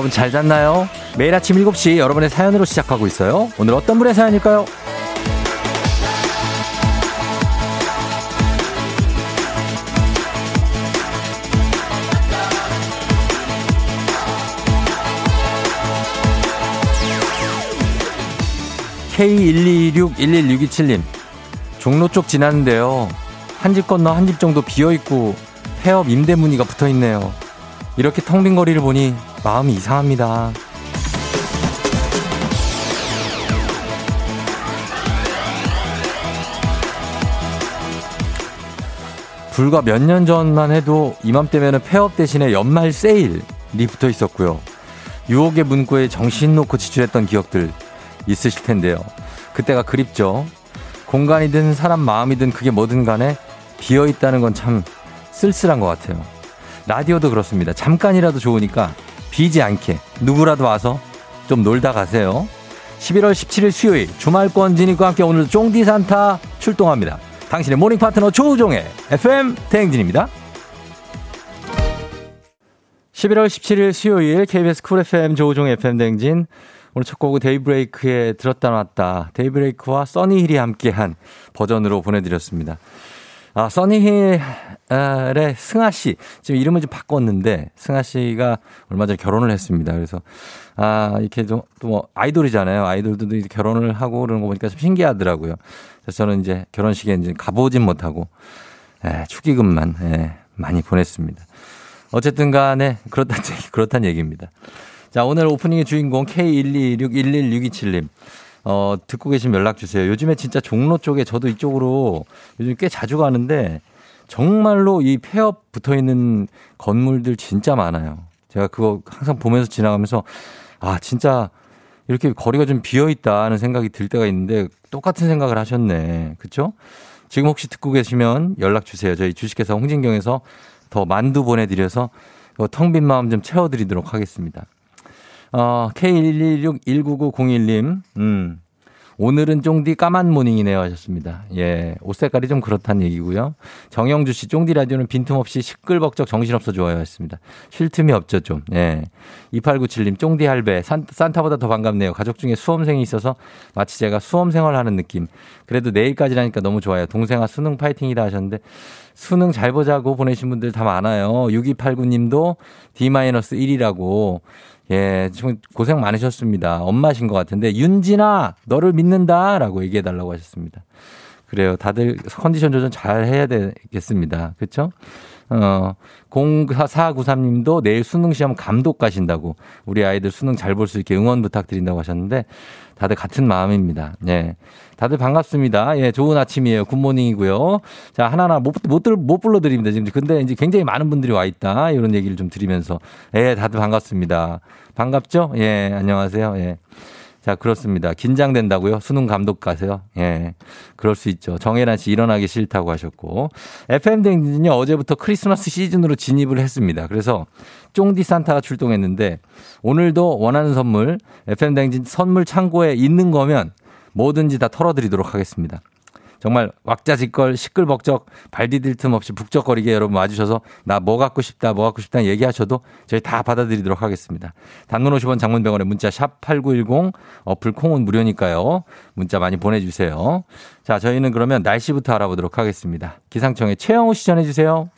여러분 잘 잤나요? 매일 아침 7시 여러분의 사연으로 시작하고 있어요. 오늘 어떤 분의 사연일까요? K126116227님. 종로 쪽 지나는데요. 한 집 건너 한 집 정도 비어있고 폐업 임대 문의가 붙어 있네요. 이렇게 텅 빈 거리를 보니 마음이 이상합니다. 불과 몇 년 전만 해도 이맘때면 폐업 대신에 연말 세일이 붙어 있었고요. 유혹의 문구에 정신 놓고 지출했던 기억들 있으실 텐데요. 그때가 그립죠. 공간이든 사람 마음이든 그게 뭐든 간에 비어 있다는 건 참 쓸쓸한 것 같아요. 라디오도 그렇습니다. 잠깐이라도 좋으니까 비지 않게 누구라도 와서 좀 놀다 가세요. 11월 17일 수요일 주말권 진입과 함께 오늘 쫑디 산타 출동합니다. 당신의 모닝 파트너 조우종의 FM 대행진입니다. 11월 17일 수요일 KBS 쿨 FM 조우종의 FM 대행진 오늘 첫 곡은 데이브레이크에 들었다 놨다 데이브레이크와 써니힐이 함께한 버전으로 보내드렸습니다. 아, 써니힐의 승아 씨. 지금 이름을 좀 바꿨는데, 승아 씨가 얼마 전에 결혼을 했습니다. 그래서, 아, 이렇게 좀, 또 뭐, 아이돌이잖아요. 아이돌들도 이제 결혼을 하고 그러는 거 보니까 좀 신기하더라고요. 그래서 저는 이제 결혼식에 이제 가보진 못하고, 에, 축의금만, 에, 많이 보냈습니다. 어쨌든 간에, 그렇다는, 그렇다는 얘기입니다. 자, 오늘 오프닝의 주인공 K126116227님. 어, 듣고 계시면 연락 주세요. 요즘에 진짜 종로 쪽에 저도 이쪽으로 요즘 꽤 자주 가는데 정말로 이 폐업 붙어 있는 건물들 진짜 많아요. 제가 그거 항상 보면서 지나가면서 아, 진짜 이렇게 거리가 좀 비어 있다는 생각이 들 때가 있는데 똑같은 생각을 하셨네. 그쵸? 지금 혹시 듣고 계시면 연락 주세요. 저희 주식회사 홍진경에서 더 만두 보내드려서 텅 빈 마음 좀 채워드리도록 하겠습니다. 어, K116-19901님, 음. 오늘은 쫑디 까만 모닝이네요 하셨습니다. 예. 옷 색깔이 좀 그렇다는 얘기고요. 정영주 씨, 쫑디 라디오는 빈틈없이 시끌벅적 정신없어 좋아요 했습니다. 쉴 틈이 없죠, 좀. 예. 2897님, 쫑디 할배. 산, 산타보다 더 반갑네요. 가족 중에 수험생이 있어서 마치 제가 수험생활 하는 느낌. 그래도 내일까지라니까 너무 좋아요. 동생아 수능 파이팅이다 하셨는데 수능 잘 보자고 보내신 분들 다 많아요. 6289님도 D-1이라고. 예, 좀 고생 많으셨습니다. 엄마신 것 같은데, 윤진아, 너를 믿는다! 라고 얘기해 달라고 하셨습니다. 그래요. 다들 컨디션 조절 잘 해야 되겠습니다. 그쵸? 어, 0493님도 내일 수능 시험 감독 가신다고 우리 아이들 수능 잘 볼 수 있게 응원 부탁드린다고 하셨는데 다들 같은 마음입니다. 예. 다들 반갑습니다. 예, 좋은 아침이에요. 굿모닝이고요. 자, 하나하나 못, 못, 못 불러드립니다. 지금. 근데 이제 굉장히 많은 분들이 와 있다. 이런 얘기를 좀 드리면서. 예, 다들 반갑습니다. 반갑죠? 예, 안녕하세요. 예. 자, 그렇습니다. 긴장된다고요? 수능 감독 가세요? 예. 그럴 수 있죠. 정혜란 씨 일어나기 싫다고 하셨고. FM댕진은요, 어제부터 크리스마스 시즌으로 진입을 했습니다. 그래서 쫑디 산타가 출동했는데, 오늘도 원하는 선물, FM댕진 선물 창고에 있는 거면 뭐든지 다 털어드리도록 하겠습니다. 정말 왁자지껄 시끌벅적 발 디딜 틈 없이 북적거리게 여러분 와주셔서 나 뭐 갖고 싶다 뭐 갖고 싶다 얘기하셔도 저희 다 받아들이도록 하겠습니다. 단문 50원 장문병원에 문자 샵 8910 어플 콩은 무료니까요. 문자 많이 보내주세요. 자 저희는 그러면 날씨부터 알아보도록 하겠습니다. 기상청에 최영우 시 전해주세요.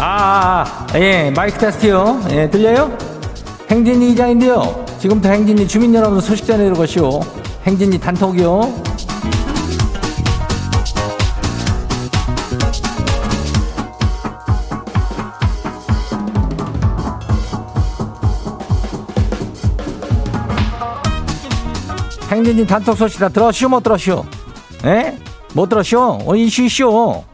아, 예, 마이크 테스트요. 예, 들려요? 행진이 이장인데요. 지금부터 행진이 주민 여러분 소식 전해드릴 것이오. 행진이 단톡이요. 행진이 단톡 소식 다 들었시오, 못 들었시오? 예? 못 들었시오? 어, 이슈, 이슈.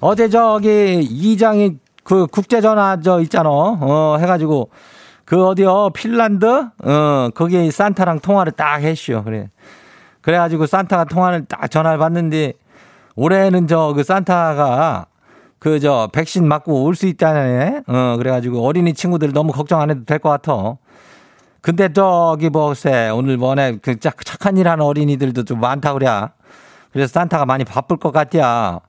어제 저기 이장이 그 국제전화 저 있잖아. 어, 해가지고 그 어디요 핀란드 어 거기에 산타랑 통화를 딱 했쇼. 그래. 그래가지고 산타가 통화를 딱 전화를 받는데 올해는 저 그 산타가 그 저 백신 맞고 올 수 있다네. 어 그래가지고 어린이 친구들 너무 걱정 안 해도 될 것 같아. 근데 저기 뭐세 오늘 뭐네 그 착한 일 하는 어린이들도 좀 많다 그래. 그래서 산타가 많이 바쁠 것 같야.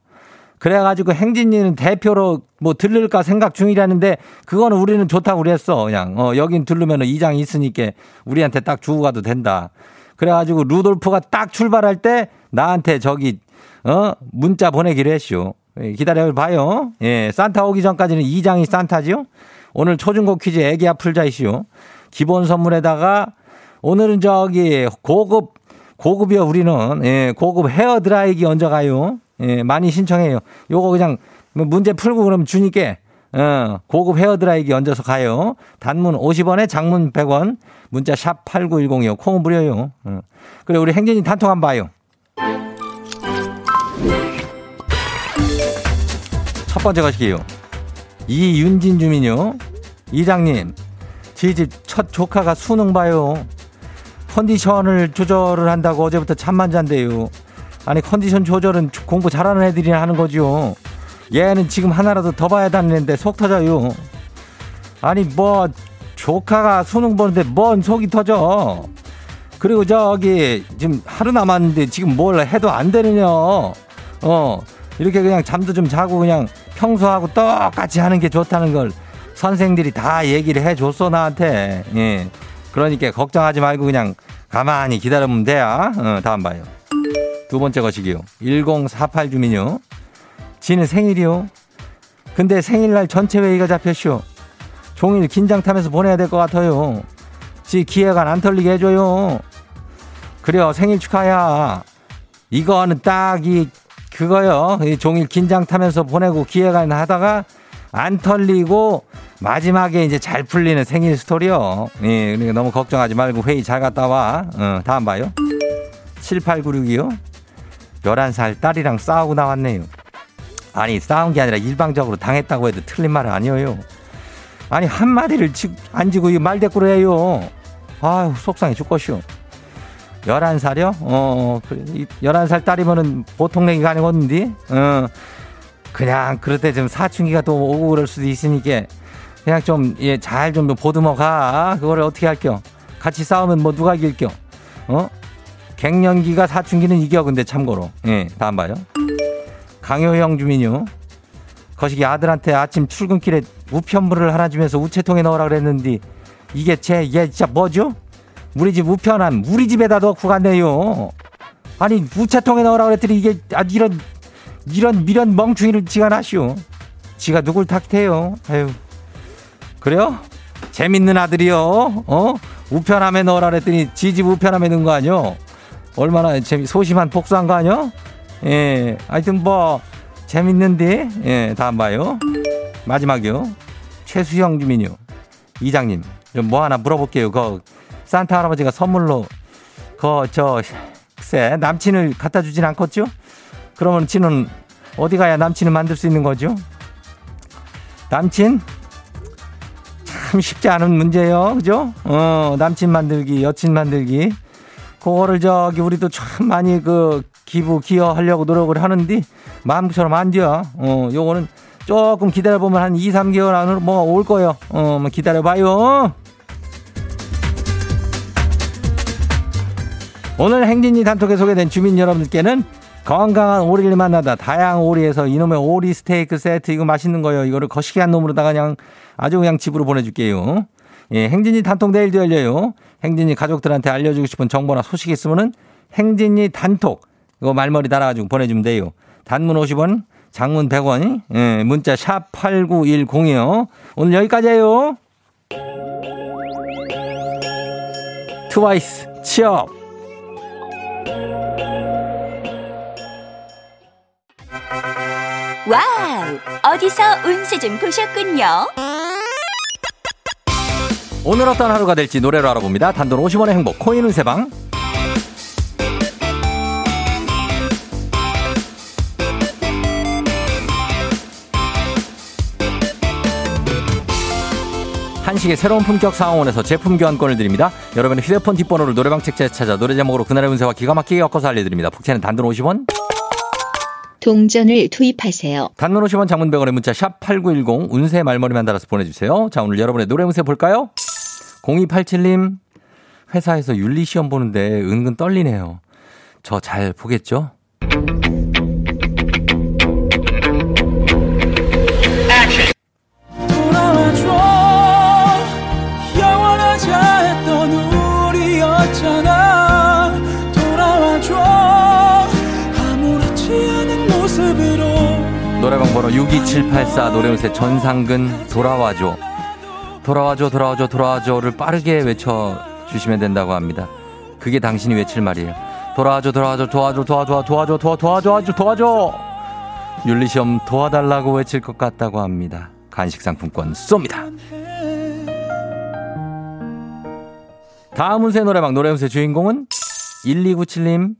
그래가지고 행진이는 대표로 뭐 들를까 생각 중이라는데 그거는 우리는 좋다고 그랬어. 그냥 어 여긴 들르면은 이장이 있으니까 우리한테 딱 주고 가도 된다. 그래가지고 루돌프가 딱 출발할 때 나한테 저기 어 문자 보내기로 했쇼. 예, 기다려 봐요. 예, 산타 오기 전까지는 이장이 산타지요. 오늘 초중고 퀴즈 애기야 풀자 이슈. 기본 선물에다가 오늘은 저기 고급 고급이요 우리는 예, 고급 헤어 드라이기 얹어가요. 예, 많이 신청해요. 요거 그냥 문제 풀고 그러면 주니까 어, 고급 헤어 드라이기 얹어서 가요. 단문 50원에 장문 100원. 문자 샵 8910이요. 콩은 무료요. 어. 그래 우리 행진이 단톡 한번 봐요. 첫 번째 가시게요. 이윤진 주민요. 이장님, 저희 집 첫 조카가 수능 봐요. 컨디션을 조절을 한다고 어제부터 잠만 잔대요. 아니 컨디션 조절은 공부 잘하는 애들이나 하는 거죠. 얘는 지금 하나라도 더 봐야 다니는데 속 터져요. 아니 뭐 조카가 수능 보는데 뭔 속이 터져. 그리고 저기 지금 하루 남았는데 지금 뭘 해도 안 되느냐. 어 이렇게 그냥 잠도 좀 자고 그냥 평소하고 똑같이 하는 게 좋다는 걸 선생들이 다 얘기를 해줬어 나한테. 예. 그러니까 걱정하지 말고 그냥 가만히 기다리면 돼요. 어, 다음 봐요. 두 번째 것이기요. 1048 주민요. 지는 생일이요. 근데 생일날 전체 회의가 잡혔쇼. 종일 긴장 타면서 보내야 될 것 같아요. 지 기회가 안 털리게 해줘요. 그래요. 생일 축하야. 이거는 딱 이 그거요. 이 종일 긴장 타면서 보내고 기회가 하다가 안 털리고 마지막에 이제 잘 풀리는 생일 스토리요. 예, 그러니까 너무 걱정하지 말고 회의 잘 갔다 와. 어, 다음 봐요. 7896이요. 11살 딸이랑 싸우고 나왔네요. 아니, 싸운 게 아니라 일방적으로 당했다고 해도 틀린 말은 아니에요. 아니, 한마디를 안 지고 말대꾸를 해요. 아유, 속상해 죽겠쇼. 11살이요? 어, 11살 딸이면은 보통 내기가 아니거든요. 어, 그냥 그럴 때 좀 사춘기가 또 오고 그럴 수도 있으니까 그냥 좀, 예, 잘 좀 보듬어 가. 그거를 어떻게 할겨? 같이 싸우면 뭐 누가 이길겨? 어? 갱년기가 사춘기는 이겨, 근데 참고로. 예, 다음 봐요. 강효영 주민요. 거시기 아들한테 아침 출근길에 우편물을 하나 주면서 우체통에 넣으라 그랬는데 이게 제, 이게 진짜 뭐죠? 우리 집 우편함, 우리 집에다 넣고 갔네요. 아니, 우체통에 넣으라 그랬더니 이게, 아, 이런, 이런 미련 멍충이를 지가 나시오. 지가 누굴 탓해요? 아유. 그래요? 재밌는 아들이요. 어? 우편함에 넣으라 그랬더니 지집 우편함에 넣은 거 아니요? 얼마나 재미, 소심한 복수한 거 아니요? 예. 하여튼 뭐, 재밌는데, 예, 다음 봐요. 마지막이요. 최수형 주민요. 이장님, 좀뭐 하나 물어볼게요. 그, 산타 할아버지가 선물로, 그, 저, 글쎄, 남친을 갖다 주진 않겠죠? 그러면 지는 어디 가야 남친을 만들 수 있는 거죠? 남친? 참 쉽지 않은 문제예요. 그죠? 어, 남친 만들기, 여친 만들기. 그거를 저기 우리도 참 많이 그 기부 기여하려고 노력을 하는데 마음처럼 안 돼요. 어, 요거는 조금 기다려 보면 한 2, 3개월 안으로 뭐 올 거예요. 어, 뭐 기다려 봐요. 오늘 행진이 단톡에 소개된 주민 여러분들께는 건강한 오리를 만나다 다양한 오리에서 이놈의 오리 스테이크 세트 이거 맛있는 거예요. 이거를 거시기 한 놈으로다가 그냥 아주 그냥 집으로 보내줄게요. 예, 행진이 단톡 내일도 열려요. 행진이 가족들한테 알려주고 싶은 정보나 소식 있으면은 행진이 단톡 이거 말머리 달아가지고 보내주면 돼요. 단문 50원, 장문 100원, 예, 문자 샵 8910이요. 오늘 여기까지예요. 트와이스 취업. 와우! 어디서 운세 좀 보셨군요. 오늘 어떤 하루가 될지 노래로 알아봅니다. 단돈 50원의 행복 코인 운세방. 한식의 새로운 품격 상황원에서 제품 교환권을 드립니다. 여러분의 휴대폰 뒷번호를 노래방 책자에 찾아 노래 제목으로 그날의 운세와 기가 막히게 엮어서 알려드립니다. 복채는 단돈 50원. 동전을 투입하세요. 단문 50원 장문 100원의 문자 샵 8910 운세 말머리만 달아서 보내주세요. 자 오늘 여러분의 노래 운세 볼까요? 0287님 회사에서 윤리시험 보는데 은근 떨리네요. 저 잘 보겠죠? 노래방 번호 62784 노래운세 전상근 돌아와줘 돌아와줘 돌아와줘 돌아와줘를 빠르게 외쳐주시면 된다고 합니다. 그게 당신이 외칠 말이에요. 돌아와줘 돌아와줘 도와줘 도와줘 도와줘 도와줘 도와줘 도와줘 윤리시험 도와달라고 외칠 것 같다고 합니다. 간식 상품권 쏩니다. 다음 운세 노래방 노래 운세 주인공은 1297님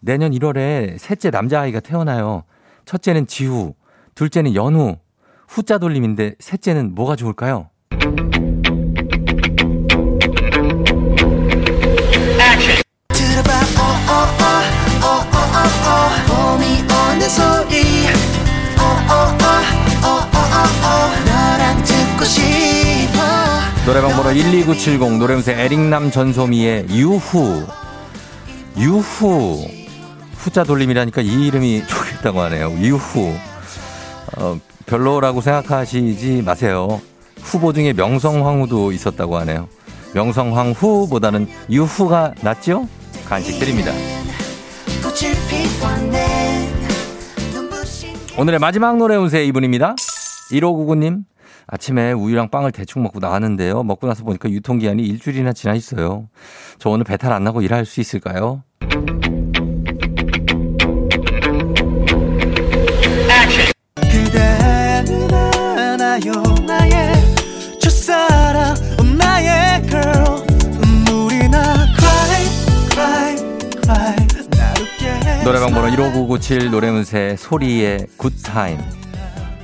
내년 1월에 셋째 남자아이가 태어나요. 첫째는 지후, 둘째는 연우, 후자 돌림인데 셋째는 뭐가 좋을까요? 노래방 번호 12970 노래음새 에릭남 전소미의 유후 유후 후자 돌림이라니까 이 이름이 좋겠다고 하네요. 유후. 어, 별로라고 생각하시지 마세요. 후보 중에 명성황후도 있었다고 하네요. 명성황후보다는 유후가 낫죠? 간식 드립니다. 오늘의 마지막 노래 운세 이분입니다. 1599님. 아침에 우유랑 빵을 대충 먹고 나왔는데요. 먹고 나서 보니까 유통기한이 일주일이나 지나 있어요. 저 오늘 배탈 안 나고 일할 수 있을까요? 나 노래방 번호 15997 노래문세 소리의 굿타임.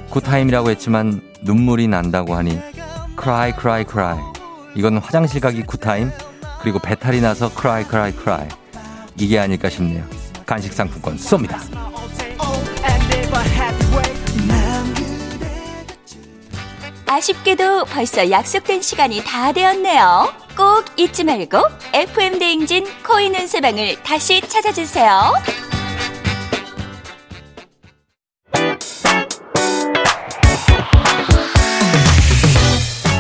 굿타임이라고 했지만 눈물이 난다고 하니 cry cry cry. 이건 화장실 가기 굿타임 그리고 배탈이 나서 cry cry cry. 이게 아닐까 싶네요. 간식 상품권 쏩니다. 아쉽게도 벌써 약속된 시간이 다 되었네요. 꼭 잊지 말고 FM 대행진 코인 은세방을 다시 찾아주세요.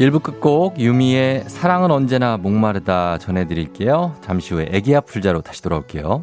일부 끝곡 유미의 사랑은 언제나 목마르다 전해드릴게요. 잠시 후에 애기야 풀자로 다시 돌아올게요.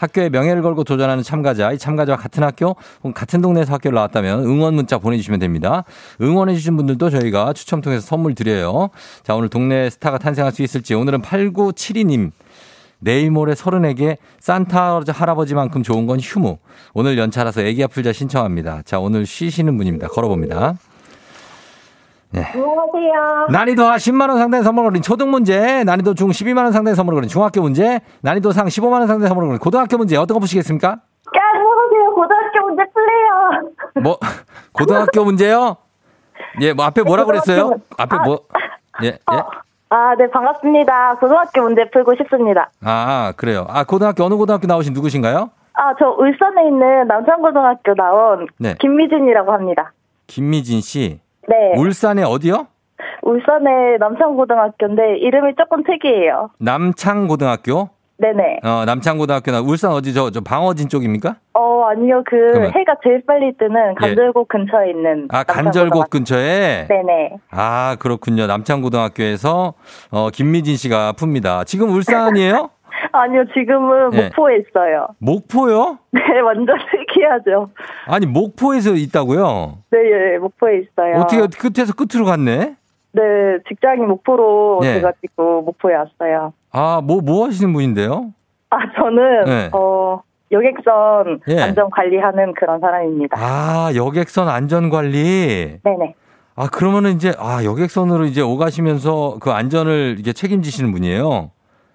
학교의 명예를 걸고 도전하는 참가자, 이 참가자와 같은 학교 혹은 같은 동네에서 학교를 나왔다면 응원 문자 보내주시면 됩니다. 응원해주신 분들도 저희가 추첨 통해서 선물 드려요. 자, 오늘 동네 스타가 탄생할 수 있을지 오늘은 8972님. 내일 모레 서른에게 산타 할아버지만큼 좋은 건 휴무. 오늘 연차라서 애기 아플자 신청합니다. 자, 오늘 쉬시는 분입니다. 걸어봅니다. 네. 안녕하세요. 난이도 하 10만원 상당의 선물을 걸린 초등 문제, 난이도 중 12만원 상당의 선물을 걸린 중학교 문제, 난이도 상 15만원 상당의 선물을 걸린 고등학교 문제, 어떤 거 보시겠습니까? 야, 안녕하세요. 고등학교 문제 풀래요. 뭐, 고등학교 문제요? 예, 뭐 앞에 뭐라 그랬어요? 앞에 뭐, 예, 예? 아, 네, 반갑습니다. 고등학교 문제 풀고 싶습니다. 아, 그래요. 아, 고등학교, 어느 고등학교 나오신 누구신가요? 아, 저 울산에 있는 남산고등학교 나온 네. 김미진이라고 합니다. 김미진 씨. 네. 울산에 어디요? 울산의 남산고등학교인데 이름이 조금 특이해요. 남창고등학교? 네네. 어, 남창고등학교나 울산 어디 저, 저 방어진 쪽입니까? 어, 아니요. 그 그러면- 해가 제일 빨리 뜨는 간절곶 근처에 있는 아. 간절곶 근처에? 네네. 아, 그렇군요. 남창고등학교에서 어, 김미진 씨가 풉니다. 지금 울산이에요? 아니요, 지금은 네. 목포에 있어요. 목포요? 네, 완전 특이하죠. 아니, 목포에서 있다고요? 네, 예, 목포에 있어요. 어떻게 끝에서 끝으로 갔네? 네, 직장이 목포로 네. 돼가지고 목포에 왔어요. 아, 뭐, 뭐 하시는 분인데요? 아, 저는, 네. 어, 여객선 예. 안전 관리하는 그런 사람입니다. 아, 여객선 안전 관리. 네네. 아, 그러면은 이제, 아, 여객선으로 이제 오가시면서 그 안전을 이게 책임지시는 분이에요?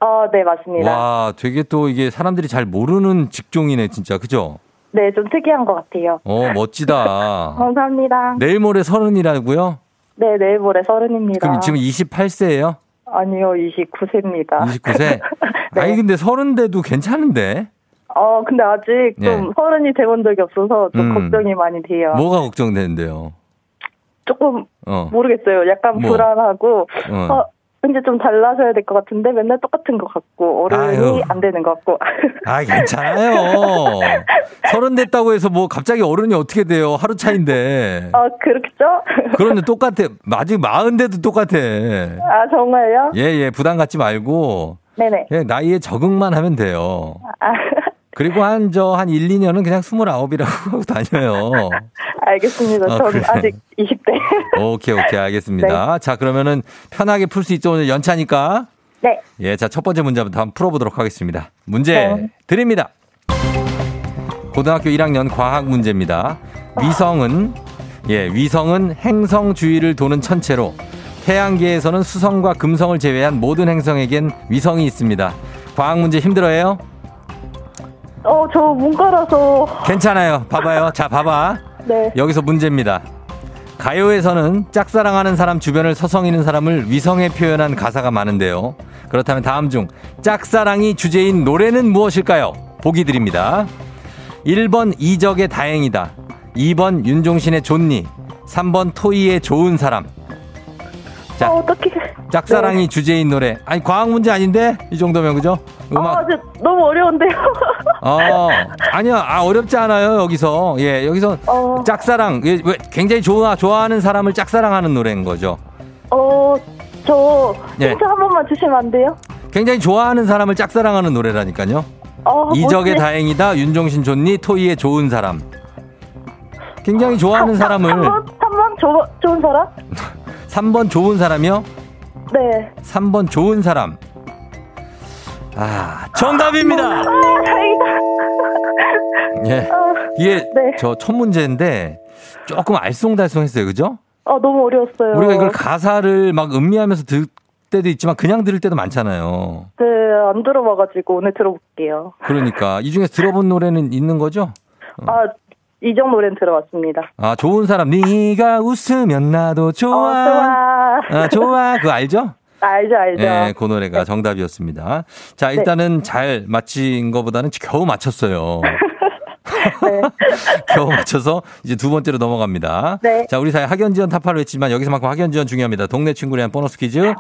어, 네, 맞습니다. 와, 되게 또 이게 사람들이 잘 모르는 직종이네, 진짜. 그죠? 네, 좀 특이한 것 같아요. 어, 멋지다. 감사합니다. 내일 모레 서른이라고요? 네, 내일 모레 서른입니다. 그럼 지금 28세예요? 아니요, 29세입니다. 29세? 네. 아니, 근데 서른대도 괜찮은데? 어, 근데 아직 좀 예. 서른이 돼본 적이 없어서 좀 음. 걱정이 많이 돼요. 뭐가 걱정되는데요? 조금 어. 모르겠어요. 약간 뭐? 불안하고, 어. 어, 이제 좀 달라져야 될 것 같은데 맨날 똑같은 것 같고 어른이. 안 되는 것 같고 아, 괜찮아요. 서른 됐다고 해서 뭐 갑자기 어른이 어떻게 돼요? 하루 차인데. 어 그렇겠죠? 그런데 똑같아. 아직 마흔대도 똑같아. 아 정말요? 예, 예. 부담 갖지 말고. 네네. 그냥 나이에 적응만 하면 돼요. 아, 그리고 한, 저, 한 1, 2년은 그냥 29이라고 하고 다녀요. 알겠습니다. 어, 전 그래. 아직 20대. 오케이, 오케이. 알겠습니다. 자, 그러면은 편하게 풀 수 있죠. 오늘 연차니까. 네. 예, 자, 첫 번째 문제부터 한번 풀어보도록 하겠습니다. 문제 네. 드립니다. 고등학교 1학년 과학 문제입니다. 위성은, 예, 위성은 행성 주위를 도는 천체로 태양계에서는 수성과 금성을 제외한 모든 행성에겐 위성이 있습니다. 과학 문제 힘들어요? 어, 저 문과라서. 괜찮아요. 봐봐요. 자, 봐봐. 네. 여기서 문제입니다. 가요에서는 짝사랑하는 사람 주변을 서성이는 사람을 위성에 표현한 가사가 많은데요. 그렇다면 다음 중 짝사랑이 주제인 노래는 무엇일까요? 보기 드립니다. 1번 이적의 다행이다. 2번 윤종신의 좋니. 3번 토이의 좋은 사람. 자, 어, 어떻게. 짝사랑이 주제인 노래. 아니, 과학 문제 아닌데? 이 정도면, 그죠? 음악. 아, 저 너무 어려운데요. 어, 아니요, 아, 어렵지 않아요, 여기서. 예, 여기서 어. 짝사랑, 예, 왜, 굉장히 좋아, 좋아하는 사람을 짝사랑하는 노래인 거죠. 어, 저 예. 힌트 한 번만 주시면 안 돼요? 굉장히 좋아하는 사람을 짝사랑하는 노래라니까요. 어, 이적의? 다행이다, 윤종신 좋니, 토이의 좋은 사람. 굉장히 좋아하는 사람을 3번, 3번 조, 좋은 사람? 3번 좋은 사람이요? 네. 3번 좋은 사람. 아, 정답입니다. 아, 다행이다. 예. 아, 이게 네. 저 첫 문제인데 조금 알쏭달쏭했어요. 그죠? 아, 너무 어려웠어요. 우리가 이걸 가사를 막 음미하면서 들 때도 있지만 그냥 들을 때도 많잖아요. 네, 안 들어봐가지고 오늘 들어볼게요. 그러니까 이 중에 들어본 노래는 있는 거죠? 아, 이정 노래는 들어봤습니다. 아, 좋은 사람. 네가 웃으면 나도 좋아. 어, 좋아. 아, 좋아. 그거 알죠? 알죠, 알죠. 예, 그 노래가 정답이었습니다. 자, 일단은 잘 맞힌 거보다는 겨우 맞췄어요. 네. 겨우 맞춰서 이제 두 번째로 넘어갑니다. 네. 자, 우리 사회 학연 지원 타파를 했지만 여기서만큼 학연 지원 중요합니다. 동네 친구를 위한 보너스 퀴즈.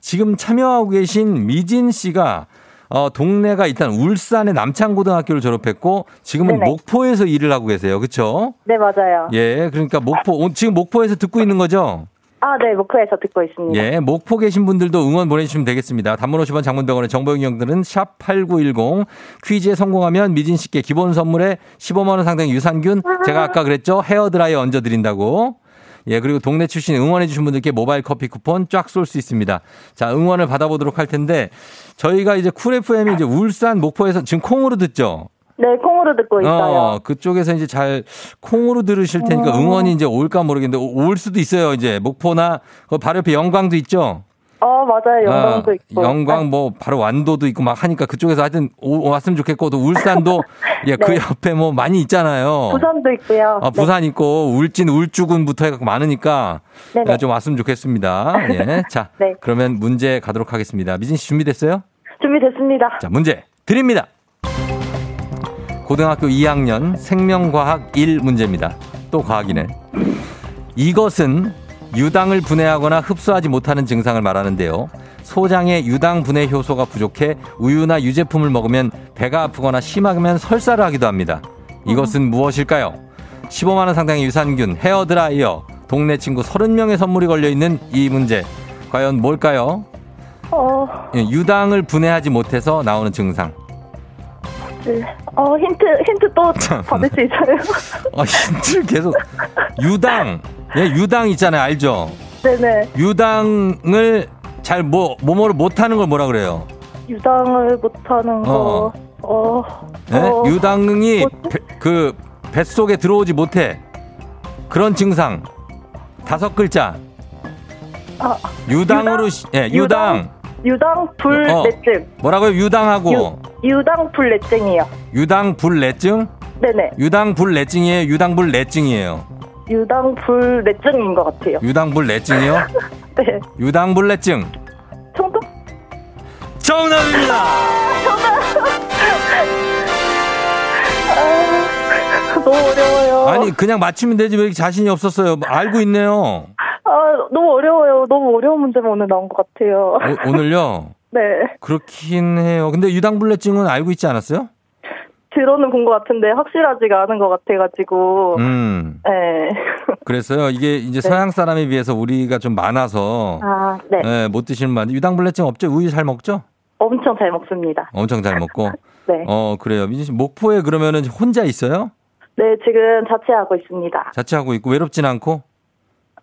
지금 참여하고 계신 미진 씨가 어, 동네가 일단 울산의 남창고등학교를 졸업했고 지금은 네네. 목포에서 일을 하고 계세요. 그렇죠? 네, 맞아요. 예, 그러니까 목포 오- 지금 목포에서 듣고 있는 거죠? 아, 네, 목포에서 듣고 있습니다. 예, 목포 계신 분들도 응원 보내주시면 되겠습니다. 단문 50원 장문병원의 정보용경들은 샵 8910 퀴즈에 성공하면 미진 씨께 기본 선물에 15만원 상당 유산균 제가 아까 그랬죠? 헤어드라이어 얹어드린다고. 예, 그리고 동네 출신 응원해주신 분들께 모바일 커피 쿠폰 쫙 쏠 수 있습니다. 자, 응원을 받아보도록 할 텐데 저희가 이제 쿨 FM이 이제 울산, 목포에서 지금 콩으로 듣죠? 네, 콩으로 듣고 있어요. 어, 그쪽에서 이제 잘 콩으로 들으실 테니까 응원이 이제 올까 모르겠는데 오- 올 수도 있어요. 이제 목포나 그 바로 옆에 영광도 있죠. 어, 맞아요. 영광도 아, 있고. 영광 뭐 바로 완도도 있고 막 하니까 그쪽에서 하여튼 오- 왔으면 좋겠고 또 울산도 예, 그 네. 옆에 뭐 많이 있잖아요. 부산도 있고요. 아, 부산 있고 울진 울주군부터 해갖고 많으니까 네네. 예, 좀 왔으면 좋겠습니다. 예. 자, 네. 그러면 문제 가도록 하겠습니다. 미진 씨 준비됐어요? 네, 준비됐습니다. 자, 문제 드립니다. 고등학교 2학년 생명과학 1 문제입니다. 또 과학이네. 이것은 유당을 분해하거나 흡수하지 못하는 증상을 말하는데요. 소장의 유당 분해 효소가 부족해 우유나 유제품을 먹으면 배가 아프거나 심하면 설사를 하기도 합니다. 이것은 무엇일까요? 15만 원 상당의 유산균, 헤어 드라이어, 동네 친구 30명의 선물이 걸려 있는 이 문제. 과연 뭘까요? 어, 예, 유당을 분해하지 못해서 나오는 증상. 네. 어, 힌트, 힌트 또 받을 수 있어요? 아, 힌트를 계속. 유당. 예, 유당 있잖아요. 알죠? 네네. 유당을 잘 뭐, 뭐뭐를 못하는 걸 뭐라 그래요? 유당을 못하는 거. 어, 예? 어, 유당이 뭐지? 배- 그 뱃속에 들어오지 못해. 그런 증상. 다섯 글자. 아, 유당으로, 유당? 시- 예, 유당. 유당 불내증. 뭐라고요? 유당하고. 유, 유당 불내증이요. 유당 불내증? 네네. 유당 불내증이에요? 유당 불내증이에요? 유당 불내증인 것 같아요. 유당 불내증이요? 네. 유당 불내증. 정답? 정답입니다! 아, 너무 어려워요. 아니 그냥 맞히면 되지 왜 이렇게 자신이 없었어요? 뭐 알고 있네요. 아, 너무 어려워요. 너무 어려운 문제만 오늘 나온 것 같아요. 오, 오늘요. 네. 그렇긴 해요. 근데 유당불내증은 알고 있지 않았어요? 들어는 본 것 같은데 확실하지가 않은 것 같아가지고. 음. 네. 그랬어요. 이게 이제 서양 사람에 비해서 우리가 좀 많아서 아, 네. 예, 못 드시는 분 유당불내증 없죠? 우유 잘 먹죠? 엄청 잘 먹습니다. 엄청 잘 먹고. 네. 어 그래요. 민진 씨 목포에 그러면은 혼자 있어요? 네, 지금 자취하고 있습니다. 자취하고 있고 외롭진 않고?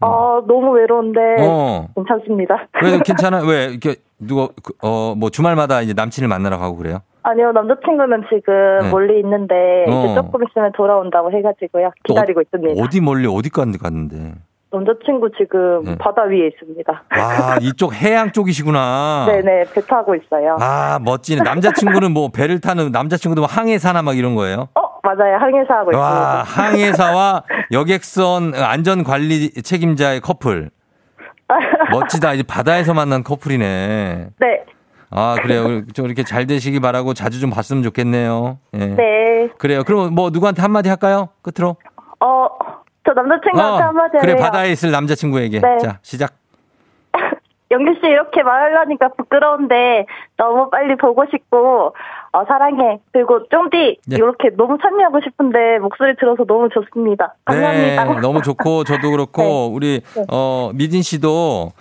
어, 너무 외로운데 어. 괜찮습니다. 왜 괜찮아? 왜 이렇게 누가 어 뭐 주말마다 이제 남친을 만나러 가고 그래요? 아니요, 남자친구는 지금 네. 멀리 있는데 어. 이제 조금 있으면 돌아온다고 해가지고요. 또 기다리고 있습니다. 어디 멀리 어디 갔는데? 남자친구 지금 네. 바다 위에 있습니다. 와 이쪽 해양 쪽이시구나. 네네, 배 타고 있어요. 아 멋지네. 남자친구는 뭐 배를 타는 남자친구도 뭐 항해사나 막 이런 거예요? 어, 맞아요. 항해사 하고 와 있습니다. 항해사와 여객선 안전관리 책임자의 커플. 멋지다. 이제 바다에서 만난 커플이네. 네, 아 그래요. 좀 이렇게 잘 되시기 바라고 자주 좀 봤으면 좋겠네요. 예. 네. 그래요. 그럼 뭐 누구한테 한마디 할까요? 끝으로. 어, 저 남자친구한테 한마디 어, 그래 해요. 바다에 있을 남자친구에게. 네. 자 시작. 영규 씨 이렇게 말하려니까 부끄러운데 너무 빨리 보고 싶고 어, 사랑해 그리고 쫑디 네. 이렇게 너무 참여하고 싶은데 목소리 들어서 너무 좋습니다. 감사합니다. 네, 너무 좋고 저도 그렇고 네. 우리 네. 어 미진 씨도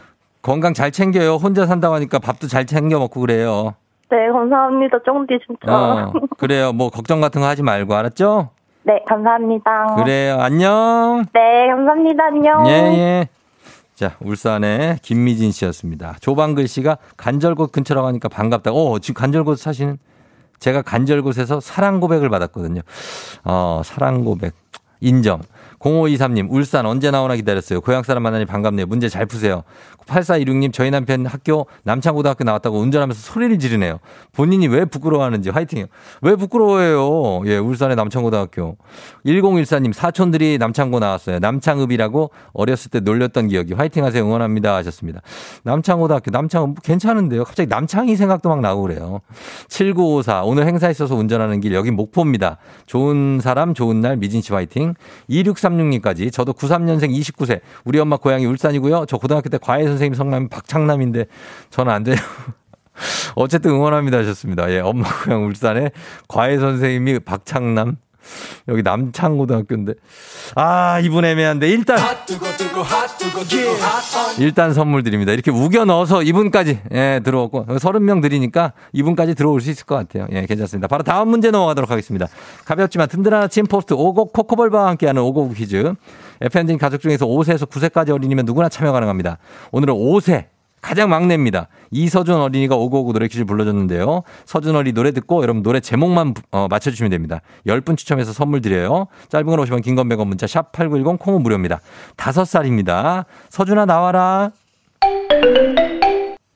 건강 잘 챙겨요. 혼자 산다고 하니까 밥도 잘 챙겨 먹고 그래요. 네 감사합니다. 쫑디 진짜. 어, 그래요. 뭐 걱정 같은 거 하지 말고 알았죠? 네 감사합니다. 그래요. 안녕. 네 감사합니다. 안녕. 예, 예. 자, 울산의 김미진 씨였습니다. 조방글 씨가 간절곶 근처라고 하니까 반갑다. 어, 지금 간절곶 사시는 제가 간절곶에서 사랑 고백을 받았거든요. 어, 사랑 고백. 인정. 0523님, 울산 언제 나오나 기다렸어요. 고향 사람 만나니 반갑네요. 문제 잘 푸세요. 8416님, 저희 남편 학교 남창고등학교 나왔다고 운전하면서 소리를 지르네요. 본인이 왜 부끄러워하는지 화이팅요. 왜 부끄러워해요? 예, 울산의 남창고등학교. 1014님, 사촌들이 남창고 나왔어요. 남창읍이라고 어렸을 때 놀렸던 기억이 화이팅 하세요. 응원합니다. 하셨습니다. 남창고등학교, 남창읍 괜찮은데요. 갑자기 남창이 생각도 막 나고 그래요. 7954, 오늘 행사 있어서 운전하는 길, 여기 목포입니다. 좋은 사람, 좋은 날, 미진 씨 화이팅. 2636님까지, 저도 93년생 29세, 우리 엄마 고향이 울산이고요. 저 고등학교 때 과외 선생님 성남이 박창남인데, 저는 안 돼요. 어쨌든 응원합니다 하셨습니다. 예, 엄마 고향 울산에 과외 선생님이 박창남. 여기 남창고등학교인데. 아, 이분 애매한데. 일단, 일단 선물 드립니다. 이렇게 우겨 넣어서 이분까지, 예, 들어오고. 30명 드리니까 이분까지 들어올 수 있을 것 같아요. 예, 괜찮습니다. 바로 다음 문제 넘어가도록 하겠습니다. 가볍지만 든든한 아침 포스트 오곡 코코볼바와 함께하는 오곡 퀴즈. FN진 가족 중에서 5세에서 9세까지 어린이면 누구나 참여 가능합니다. 오늘은 5세. 가장 막내입니다. 이서준 어린이가 오고오고 노래 퀴즈 불러줬는데요. 서준 어린이 노래 듣고 여러분 노래 제목만 어, 맞춰주시면 됩니다. 10분 추첨해서 선물 드려요. 짧은 건 50원, 긴 건 100원 문자 샵 8910 콩은 무료입니다. 5살입니다. 서준아 나와라.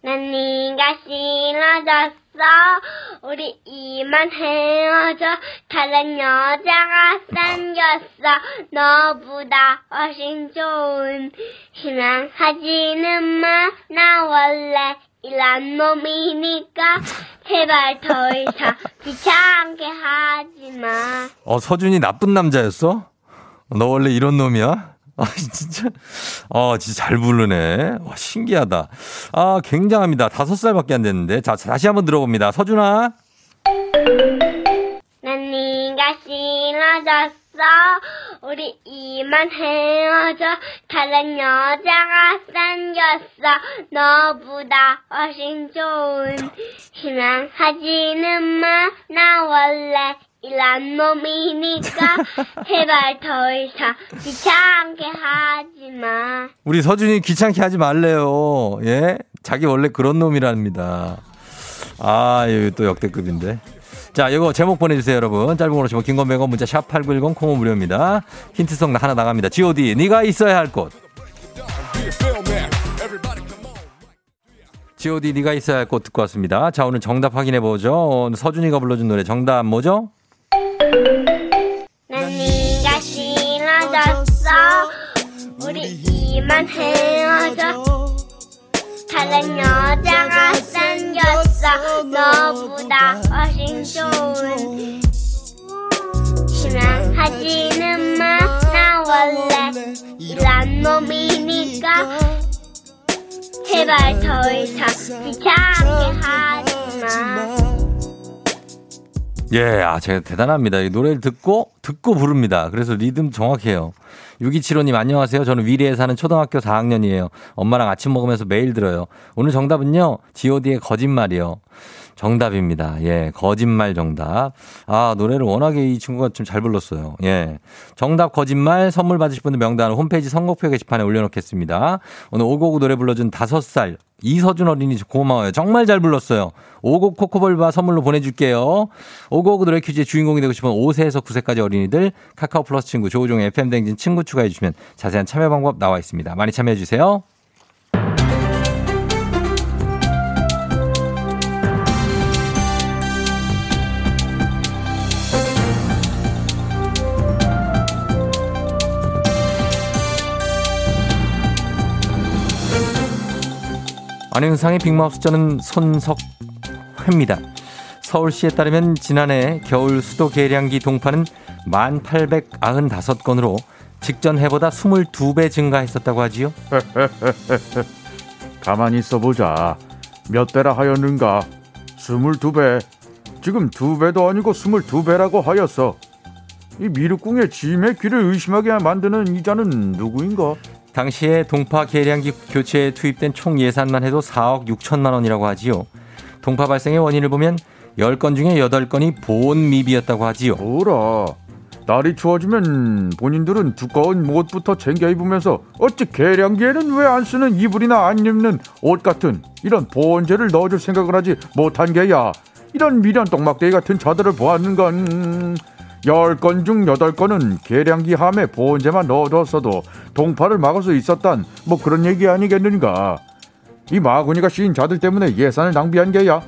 난 네가 싫어졌어 우리 이만 헤어져 다른 여자가 생겼어 너보다 훨씬 좋은 희망 하지는 마 나 원래 이런 놈이니까 제발 더 이상 귀찮게 하지 마 어, 서준이 나쁜 남자였어? 너 원래 이런 놈이야? 아, 진짜. 아, 진짜 잘 부르네. 와, 신기하다. 아, 굉장합니다. 다섯 살밖에 안 됐는데. 자, 다시 한번 들어봅니다. 서준아. 난 네가 싫어졌어 우리 이만 헤어져 다른 여자가 생겼어 너보다 훨씬 좋은 희망하지는 마 나 원래 이런 놈이니까 제발 더 이상 귀찮게 하지 마 우리 서준이 귀찮게 하지 말래요. 예? 자기 원래 그런 놈이랍니다. 아, 이거 또 역대급인데. 자, 이거 제목 보내주세요, 여러분. 짧은 걸로 치면 긴건 100원 문자 샵 8910 콩은 무료입니다. 힌트송 하나 나갑니다. G.O.D. 네가 있어야 할 곳. G.O.D. 네가 있어야 할 곳 듣고 왔습니다. 자, 오늘 정답 확인해 보죠. 서준이가 불러준 노래 정답 뭐죠? 난 네가 싫어졌어. 우리 이만 헤어져. 다른 여자가 생겼어. 너보다 훨씬 좋은 희망하지는 마나 원래 이런 놈이니까. 제발 더 이상 귀찮게 하지마 예, 아, 제가 대단합니다. 이 노래를 듣고, 듣고 부릅니다. 그래서 리듬 정확해요. 6275님, 안녕하세요. 저는 위리에 사는 초등학교 4학년이에요. 엄마랑 아침 먹으면서 매일 들어요. 오늘 정답은요, GOD의 거짓말이요. 정답입니다. 예, 거짓말 정답. 아, 노래를 워낙에 이 친구가 좀 잘 불렀어요. 예. 정답 거짓말 선물 받으실 분들 명단을 홈페이지 선곡표 게시판에 올려놓겠습니다. 오늘 오곡 노래 불러준 5살 이서준 어린이 고마워요. 정말 잘 불렀어요. 오곡 코코볼바 선물로 보내줄게요. 오곡 노래 퀴즈의 주인공이 되고 싶은 5세에서 9세까지 어린이들 카카오 플러스 친구 조우종의 FM 댕진 친구 추가해 주시면 자세한 참여 방법 나와 있습니다. 많이 참여해 주세요. 안영상의 빅마우스 저는 손석 회입니다. 서울시에 따르면 지난해 겨울 수도 계량기 동파는 1,895건으로 직전 해보다 22배 증가했었다고 하지요. 가만히 있어보자. 몇 배라 하였는가? 스물두 배. 지금 두 배도 아니고 스물두 배라고 하였어. 이 미륵궁의 짐의 귀를 의심하게 만드는 이자는 누구인가? 당시에 동파 계량기 교체에 투입된 총 예산만 해도 4억 6천만 원이라고 하지요. 동파 발생의 원인을 보면 10건 중에 8건이 보온 미비였다고 하지요. 뭐라? 날이 추워지면 본인들은 두꺼운 옷부터 챙겨 입으면서 어찌 계량기에는 왜 안 쓰는 이불이나 안 입는 옷 같은 이런 보온재를 넣어줄 생각을 하지 못한 게야. 이런 미련 똥막대기 같은 자들을 보았는건 10건 중 8건은 계량기 함에 보온재만 넣어뒀어도 동파를 막을 수 있었단 뭐 그런 얘기 아니겠는가. 이 마구니가 씌인 자들 때문에 예산을 낭비한 게야.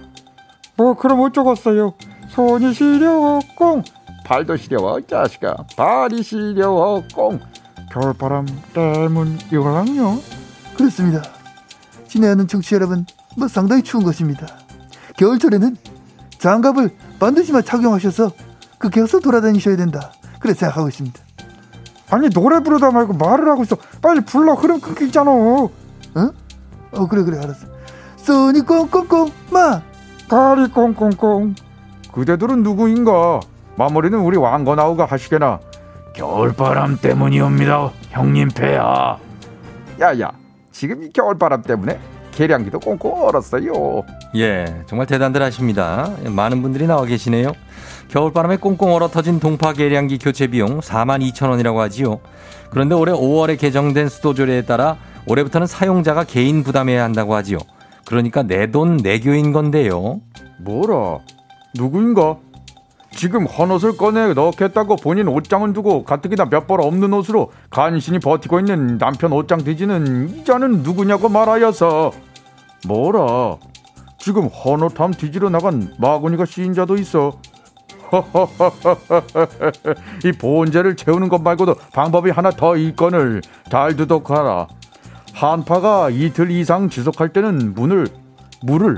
뭐 그럼 어쩌겠어요. 손이 시려워 꽁 발도 시려워 이 자식아 발이 시려워 꽁 겨울바람 때문이거랑요. 그렇습니다. 진해하는 청취 여러분, 뭐 상당히 추운 것입니다. 겨울철에는 장갑을 반드시만 착용하셔서 그 곁을 돌아다니셔야 된다. 그래 생각하고 있습니다. 아니 노래 부르다 말고 말을 하고 있어 빨리 불러 흐름 끊기잖아 어? 어 그래 그래 알았어. 써니 꽁꽁꽁 마 가리 꽁꽁꽁 그대들은 누구인가 마무리는 우리 왕건아우가 하시게나 겨울바람 때문이옵니다 형님 폐야 야야 지금 이 겨울바람 때문에 계량기도 꽁꽁 얼었어요 예, 정말 대단들 하십니다. 많은 분들이 나와 계시네요. 겨울바람에 꽁꽁 얼어 터진 동파 계량기 교체 비용 4만 2천 원이라고 하지요. 그런데 올해 5월에 개정된 수도조례에 따라 올해부터는 사용자가 개인 부담해야 한다고 하지요. 그러니까 내 돈 내교인 건데요. 뭐라? 누구인가? 지금 헌옷을 꺼내 넣겠다고 본인 옷장은 두고 가뜩이나 몇 벌 없는 옷으로 간신히 버티고 있는 남편 옷장 뒤지는 이자는 누구냐고 말하여서. 뭐라? 지금 헌옷함 뒤지러 나간 마구니가 시인자도 있어. 이 보온재를 채우는 것 말고도 방법이 하나 더 있건을 잘 두둑하라 한파가 이틀 이상 지속할 때는 문을 물을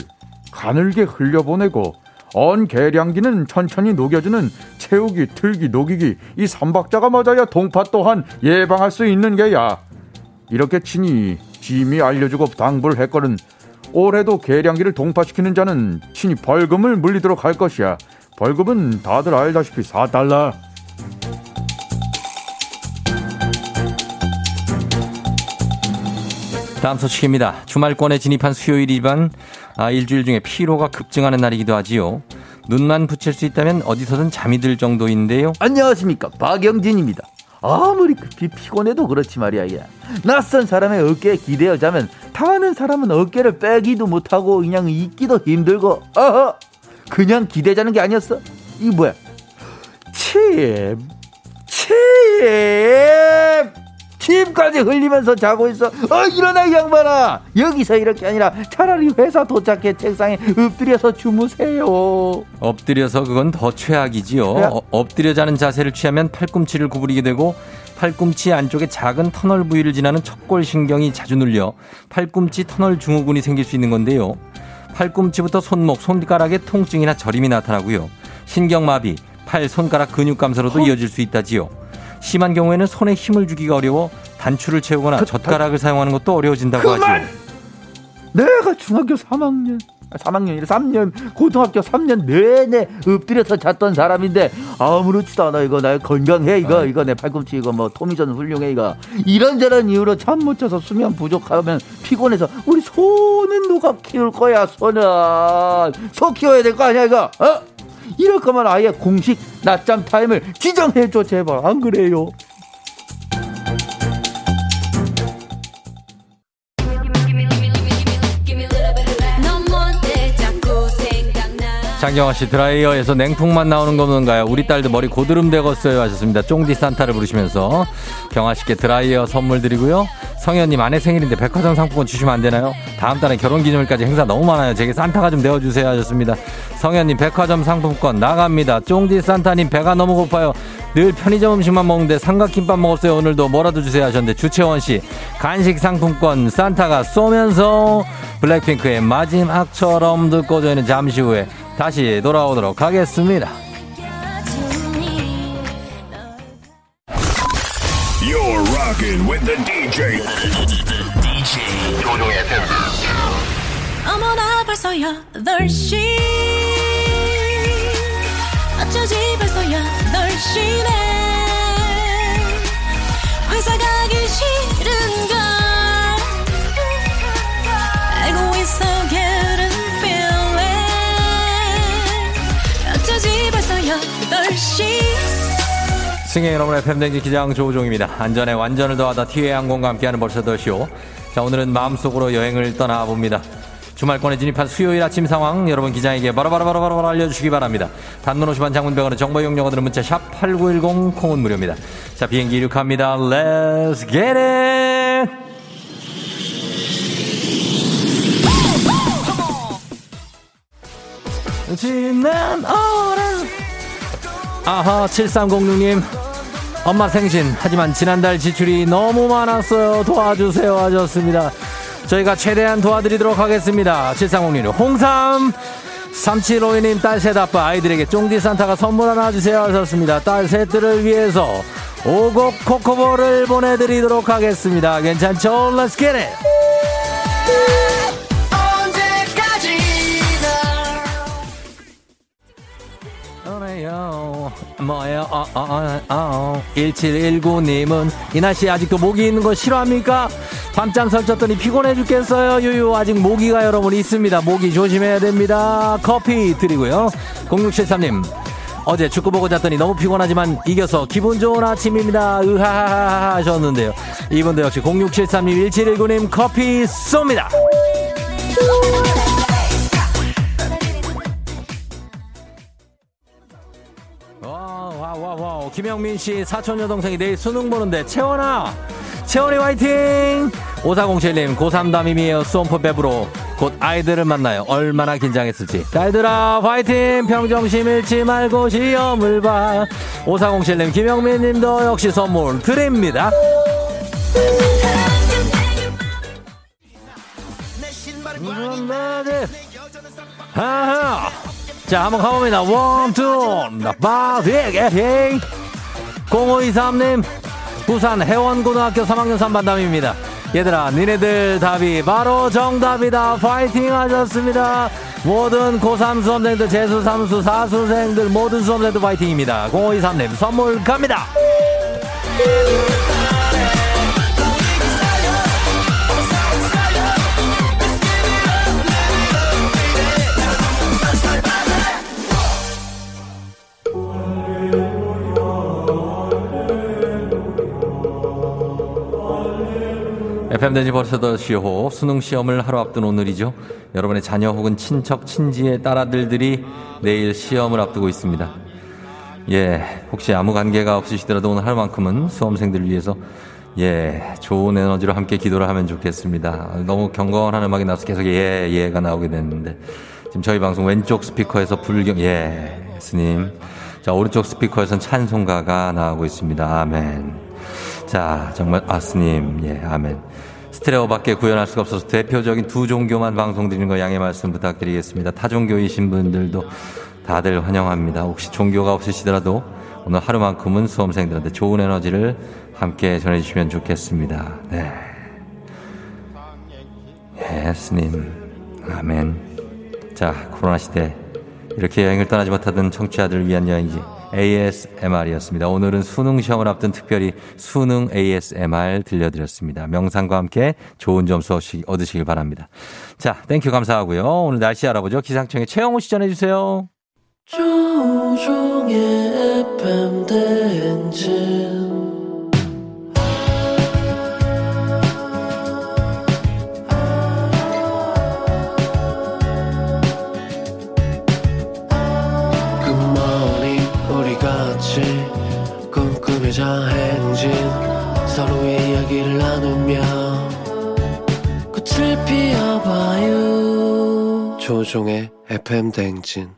가늘게 흘려보내고 언 계량기는 천천히 녹여주는 채우기, 틀기, 녹이기 이 삼박자가 맞아야 동파 또한 예방할 수 있는 게야. 이렇게 친히 짐이 알려주고 당부를 했거든. 올해도 계량기를 동파시키는 자는 친히 벌금을 물리도록 할 것이야. 벌금은 다들 알다시피 4달러. 다음 소식입니다. 주말권에 진입한 수요일이지만 아, 일주일 중에 피로가 급증하는 날이기도 하지요. 눈만 붙일 수 있다면 어디서든 잠이 들 정도인데요. 안녕하십니까 박영진입니다. 아무리 급히 피곤해도 그렇지 말이야 이게 낯선 사람의 어깨에 기대어 자면 당하는 사람은 어깨를 빼기도 못하고 그냥 있기도 힘들고 어허 그냥 기대자는 게 아니었어 이거 뭐야 침 침! 침까지 흘리면서 자고 있어. 어, 일어나, 이 양반아! 여기서 이렇게 아니라 차라리 회사 도착해 책상에 엎드려서 주무세요. 엎드려서 그건 더 최악이지요. 야. 어, 엎드려 자는 자세를 취하면 팔꿈치를 구부리게 되고 팔꿈치 안쪽에 작은 터널 부위를 지나는 척골 신경이 자주 눌려 팔꿈치 터널 증후군이 생길 수 있는 건데요. 팔꿈치부터 손목, 손가락에 통증이나 저림이 나타나고요. 신경마비, 팔, 손가락 근육 감소로도 이어질 수 있다지요. 심한 경우에는 손에 힘을 주기가 어려워 단추를 채우거나 젓가락을 사용하는 것도 어려워진다고 그만! 하지요. 내가 중학교 3학년, 3학년이라 3년, 고등학교 3년 내내 엎드려서 잤던 사람인데 아무렇지도 않아. 이거 나 건강해. 이거 이거 내 팔꿈치 이거 뭐 토미전 훌륭해. 이거. 이런저런 이유로 잠 못 자서 수면 부족하면 피곤해서 우리 소는 누가 키울 거야 소는 소 키워야 될 거 아니야 이거? 어? 이럴 거면 아예 공식 낮잠 타임을 지정해줘 제발 안 그래요? 장경화 씨 드라이어에서 냉풍만 나오는 건가요? 우리 딸도 머리 고드름 되겠어요 하셨습니다. 쫑디 산타를 부르시면서 경화 씨께 드라이어 선물 드리고요. 성현님 아내 생일인데 백화점 상품권 주시면 안 되나요? 다음 달에 결혼 기념일까지 행사 너무 많아요. 제게 산타가 좀 되어주세요 하셨습니다. 성현님 백화점 상품권 나갑니다. 쫑디 산타님 배가 너무 고파요. 늘 편의점 음식만 먹는데 삼각김밥 먹었어요. 오늘도 뭐라도 주세요 하셨는데 주채원 씨 간식 상품권 산타가 쏘면서 블랙핑크의 마지막처럼 듣고 저희는 잠시 후에 다시 돌아오도록 하겠습니다. You're rocking with the DJ. DJ 벌써 8시 어쩌지 벌써 8시네 회사 가기 싫은걸 알고 있어 getting feeling 어쩌지 벌써 8시 승객 여러분의 팬댕지 기장 조우종입니다. 안전에 완전을 더하다 티웨이 항공과 함께하는 벌써 더쇼. 자, 오늘은 마음속으로 여행을 떠나봅니다. 주말권에 진입한 수요일 아침 상황 여러분 기장에게 바로바로바로바로 알려주시기 바랍니다. 단문 50원 장문병원의 정보 이용료들은 문자 샵 8910 콩은 무료입니다. 자 비행기 이륙합니다. Let's get it! 지난 어른 아하 7306님 엄마 생신 하지만 지난달 지출이 너무 많았어요 도와주세요 하셨습니다 저희가 최대한 도와드리도록 하겠습니다. 7306님 홍삼. 3752님 딸 셋 아빠 아이들에게 쫑디 산타가 선물 하나 주세요 하셨습니다. 딸 셋들을 위해서 오곡 코코볼을 보내드리도록 하겠습니다. 괜찮죠? Let's get it 뭐예요? 어, 어, 어, 어. 1719님은 이나 씨 아직도 모기 있는 거 싫어합니까? 밤잠 설쳤더니 피곤해 죽겠어요. 유유 아직 모기가 여러분 있습니다. 모기 조심해야 됩니다. 커피 드리고요. 0673님 어제 축구 보고 잤더니 너무 피곤하지만 이겨서 기분 좋은 아침입니다. 으하하하 하셨는데요. 이분도 역시 0673님 1719님 커피 쏩니다. 김영민 씨 사촌 여동생이 내일 수능 보는데 채원아! 채원이 화이팅! 5407님 고3 담임이에요 수험포 배부로. 곧 아이들을 만나요. 얼마나 긴장했을지. 딸들아 화이팅! 평정심 잃지 말고 시험을 봐. 5407님 김영민님도 역시 선물 드립니다. 자, 한번 가봅니다. one, two, 나빠지, 에헤이. 0523님, 부산 해원고등학교 3학년 3반담입니다. 얘들아, 니네들 답이 바로 정답이다. 파이팅 하셨습니다. 모든 고3 수험생들, 재수, 삼수, 사수생들, 모든 수험생들 파이팅입니다. 0523님, 선물 갑니다. FM대지 벌써 더 시호 수능 시험을 하루 앞둔 오늘이죠. 여러분의 자녀 혹은 친척, 친지의 딸아들들이 내일 시험을 앞두고 있습니다. 예, 혹시 아무 관계가 없으시더라도 오늘 하루만큼은 수험생들을 위해서 예, 좋은 에너지로 함께 기도를 하면 좋겠습니다. 너무 경건한 음악이 나와서 계속 예, 예가 나오게 됐는데 지금 저희 방송 왼쪽 스피커에서 불경, 예, 스님. 자, 오른쪽 스피커에선 찬송가가 나오고 있습니다. 아멘. 자, 정말, 아, 스님, 예, 아멘. 스테레오밖에 구현할 수가 없어서 대표적인 두 종교만 방송드리는 거 양해 말씀 부탁드리겠습니다. 타종교이신 분들도 다들 환영합니다. 혹시 종교가 없으시더라도 오늘 하루만큼은 수험생들한테 좋은 에너지를 함께 전해주시면 좋겠습니다. 네. 예, 스님. 아멘. 자, 코로나 시대. 이렇게 여행을 떠나지 못하던 청취자들을 위한 여행지. ASMR이었습니다. 오늘은 수능 시험을 앞둔 특별히 수능 ASMR 들려드렸습니다. 명상과 함께 좋은 점수 얻으시길 바랍니다. 자, thank you 감사하고요. 오늘 날씨 알아보죠. 기상청의 최영우 씨 전해주세요. 조우종의 FM 대행진 조종의 FM 대행진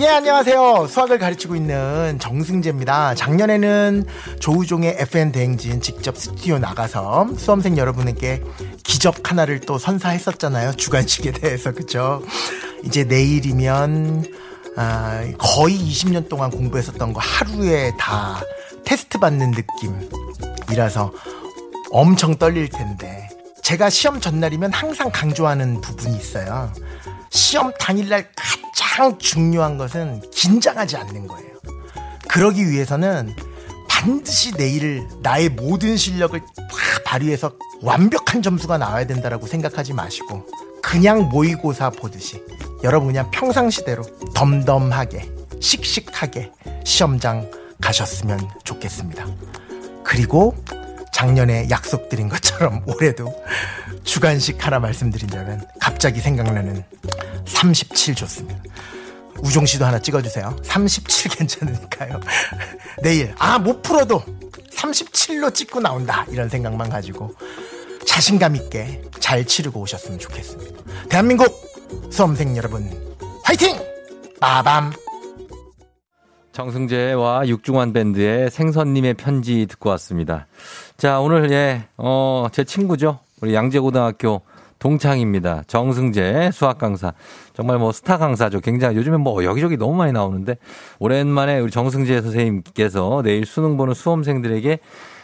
예, 안녕하세요. 수학을 가르치고 있는 정승재입니다. 작년에는 조우종의 FN 대행진 직접 스튜디오 나가서 수험생 여러분에게 기적 하나를 또 선사했었잖아요. 주관식에 대해서. 그쵸? 이제 내일이면, 아, 거의 20년 동안 공부했었던 거 하루에 다 테스트 받는 느낌이라서 엄청 떨릴 텐데. 제가 시험 전날이면 항상 강조하는 부분이 있어요. 시험 당일날 가장 중요한 것은 긴장하지 않는 거예요. 그러기 위해서는 반드시 내일 나의 모든 실력을 다 발휘해서 완벽한 점수가 나와야 된다라고 생각하지 마시고 그냥 모의고사 보듯이 여러분 그냥 평상시대로 덤덤하게 씩씩하게 시험장 가셨으면 좋겠습니다. 그리고 작년에 약속드린 것처럼 올해도 주간식 하나 말씀드린다면 갑자기 생각나는 37 좋습니다. 우종 씨도 하나 찍어주세요. 37 괜찮으니까요. 내일 아 못 풀어도 37로 찍고 나온다 이런 생각만 가지고 자신감 있게 잘 치르고 오셨으면 좋겠습니다. 대한민국 수험생 여러분 화이팅! 빠밤. 정승재와 육중환 밴드의 생선님의 편지 듣고 왔습니다. 자, 오늘, 예, 어, 제 친구죠. 우리 양재고등학교 동창입니다. 정승재 수학 강사. 정말 뭐 스타 강사죠. 굉장히 요즘에 뭐 여기저기 너무 많이 나오는데 오랜만에 우리 정승재 선생님께서 내일 수능 보는 수험생들에게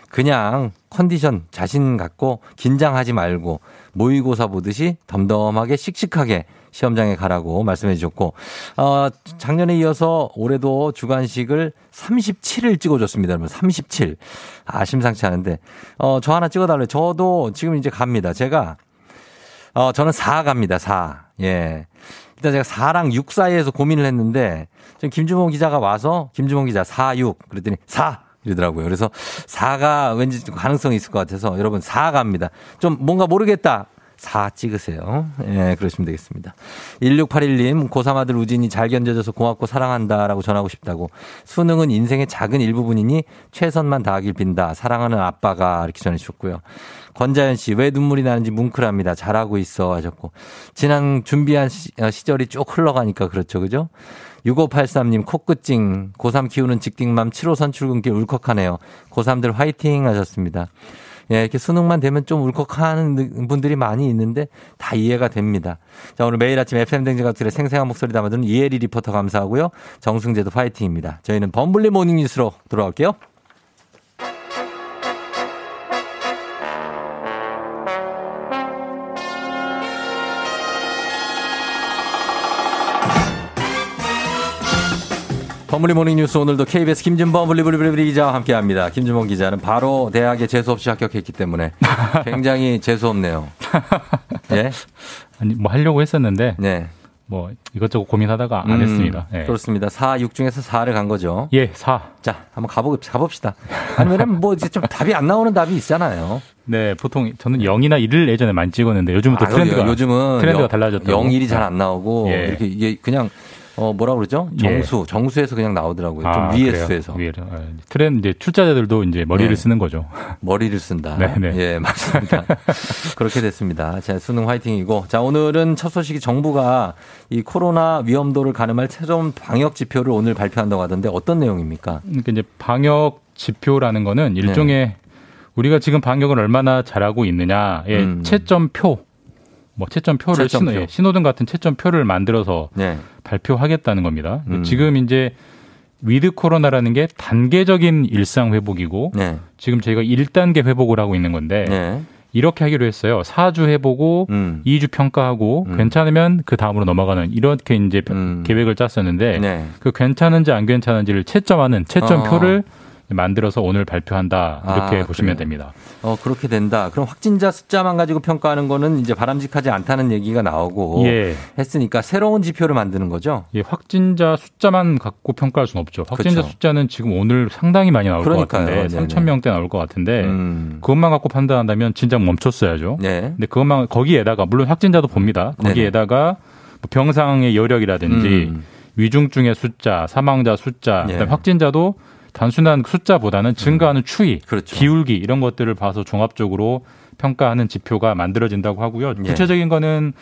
그냥 컨디션 자신 갖고 긴장하지 말고 모의고사 보듯이 덤덤하게 씩씩하게 시험장에 가라고 말씀해 주셨고, 어, 작년에 이어서 올해도 주간식을 37을 찍어줬습니다. 여러분, 37. 아, 심상치 않은데. 어, 저 하나 찍어달래요. 저도 지금 이제 갑니다. 제가, 어, 저는 4 갑니다. 4. 예. 일단 제가 4랑 6 사이에서 고민을 했는데, 지금 김주봉 기자가 와서, 김주봉 기자 4, 6. 그랬더니 4! 이러더라고요. 그래서 4가 왠지 좀 가능성이 있을 것 같아서 여러분 4 갑니다. 좀 뭔가 모르겠다. 4 찍으세요. 예, 그러시면 되겠습니다. 1681님, 고3 아들 우진이 잘 견뎌줘서 고맙고 사랑한다라고 전하고 싶다고. 수능은 인생의 작은 일부분이니 최선만 다하길 빈다. 사랑하는 아빠가 이렇게 전해주셨고요. 권자연 씨, 왜 눈물이 나는지 뭉클합니다. 잘하고 있어 하셨고. 지난 준비한 시, 어, 시절이 쭉 흘러가니까 그렇죠. 그죠? 6583님, 코끝찡. 고3 키우는 직딩맘 7호선 출근길 울컥하네요. 고3들 화이팅 하셨습니다. 예, 이렇게 수능만 되면 좀 울컥하는 분들이 많이 있는데 다 이해가 됩니다. 자, 오늘 매일 아침 FM댕진 가들의 생생한 목소리 담아주는 이혜리 리포터 감사하고요. 정승재도 파이팅입니다. 저희는 범블리 모닝 뉴스로 돌아올게요. 범블리 모닝 뉴스 오늘도 KBS 김준범 블리블리블리 기자와 함께합니다. 김준범 기자는 바로 대학에 재수 없이 합격했기 때문에 굉장히 재수 없네요. 예? 아니 뭐 하려고 했었는데 네. 뭐 이것저것 고민하다가 안 음, 했습니다. 예. 그렇습니다. 4, 6 중에서 4를 간 거죠. 예, 4. 자, 한번 가봅시다. 아니, 왜냐면 뭐 이제 좀 답이 안 나오는 답이 있잖아요. 네, 보통 저는 0이나 1을 예전에 많이 찍었는데 요즘은 또 아, 트렌드가 요즘은 트렌드가 영- 달라졌다고. 0, 1이 잘 안 나오고 예. 이렇게 이게 그냥 어 뭐라 그러죠? 예. 정수, 정수에서 그냥 나오더라고요. 좀 아, 위에 그래요? 수에서. 아, 트렌드 이제 출자자들도 이제 머리를 네. 쓰는 거죠. 머리를 쓴다. 네, 네. 예, 맞습니다. 그렇게 됐습니다. 자, 수능 화이팅이고. 자, 오늘은 첫 소식이 정부가 이 코로나 위험도를 가늠할 새로운 방역 지표를 오늘 발표한다고 하던데 어떤 내용입니까? 그러니까 이제 방역 지표라는 거는 일종의 네. 우리가 지금 방역을 얼마나 잘하고 있느냐의 음. 채점표, 뭐 채점표를 채점표. 신호, 예, 신호등 같은 채점표를 만들어서 네. 발표하겠다는 겁니다. 음. 지금 이제 위드 코로나라는 게 단계적인 일상 회복이고 네. 지금 저희가 1단계 회복을 하고 있는 건데 네. 이렇게 하기로 했어요. 4주 해보고 음. 2주 평가하고 음. 괜찮으면 그 다음으로 넘어가는 이렇게 이제 음. 계획을 짰었는데 네. 그 괜찮은지 안 괜찮은지를 채점하는 채점표를 만들어서 오늘 발표한다 이렇게 아, 보시면 그래요? 됩니다. 어, 그렇게 된다. 그럼 확진자 숫자만 가지고 평가하는 거는 이제 바람직하지 않다는 얘기가 나오고 예. 했으니까 새로운 지표를 만드는 거죠. 예, 확진자 숫자만 갖고 평가할 수는 없죠. 확진자 그쵸. 숫자는 지금 오늘 상당히 많이 나올 것 그러니까요. 같은데 네네. 3천 명대 나올 것 같은데 음. 그것만 갖고 판단한다면 진작 멈췄어야죠. 네. 근데 그것만 거기에다가 물론 확진자도 봅니다. 거기에다가 뭐 병상의 여력이라든지 음. 위중증의 숫자, 사망자 숫자, 예. 그다음에 확진자도 단순한 숫자보다는 증가하는 추이, 음. 그렇죠. 기울기 이런 것들을 봐서 종합적으로 평가하는 지표가 만들어진다고 하고요. 예. 구체적인 거는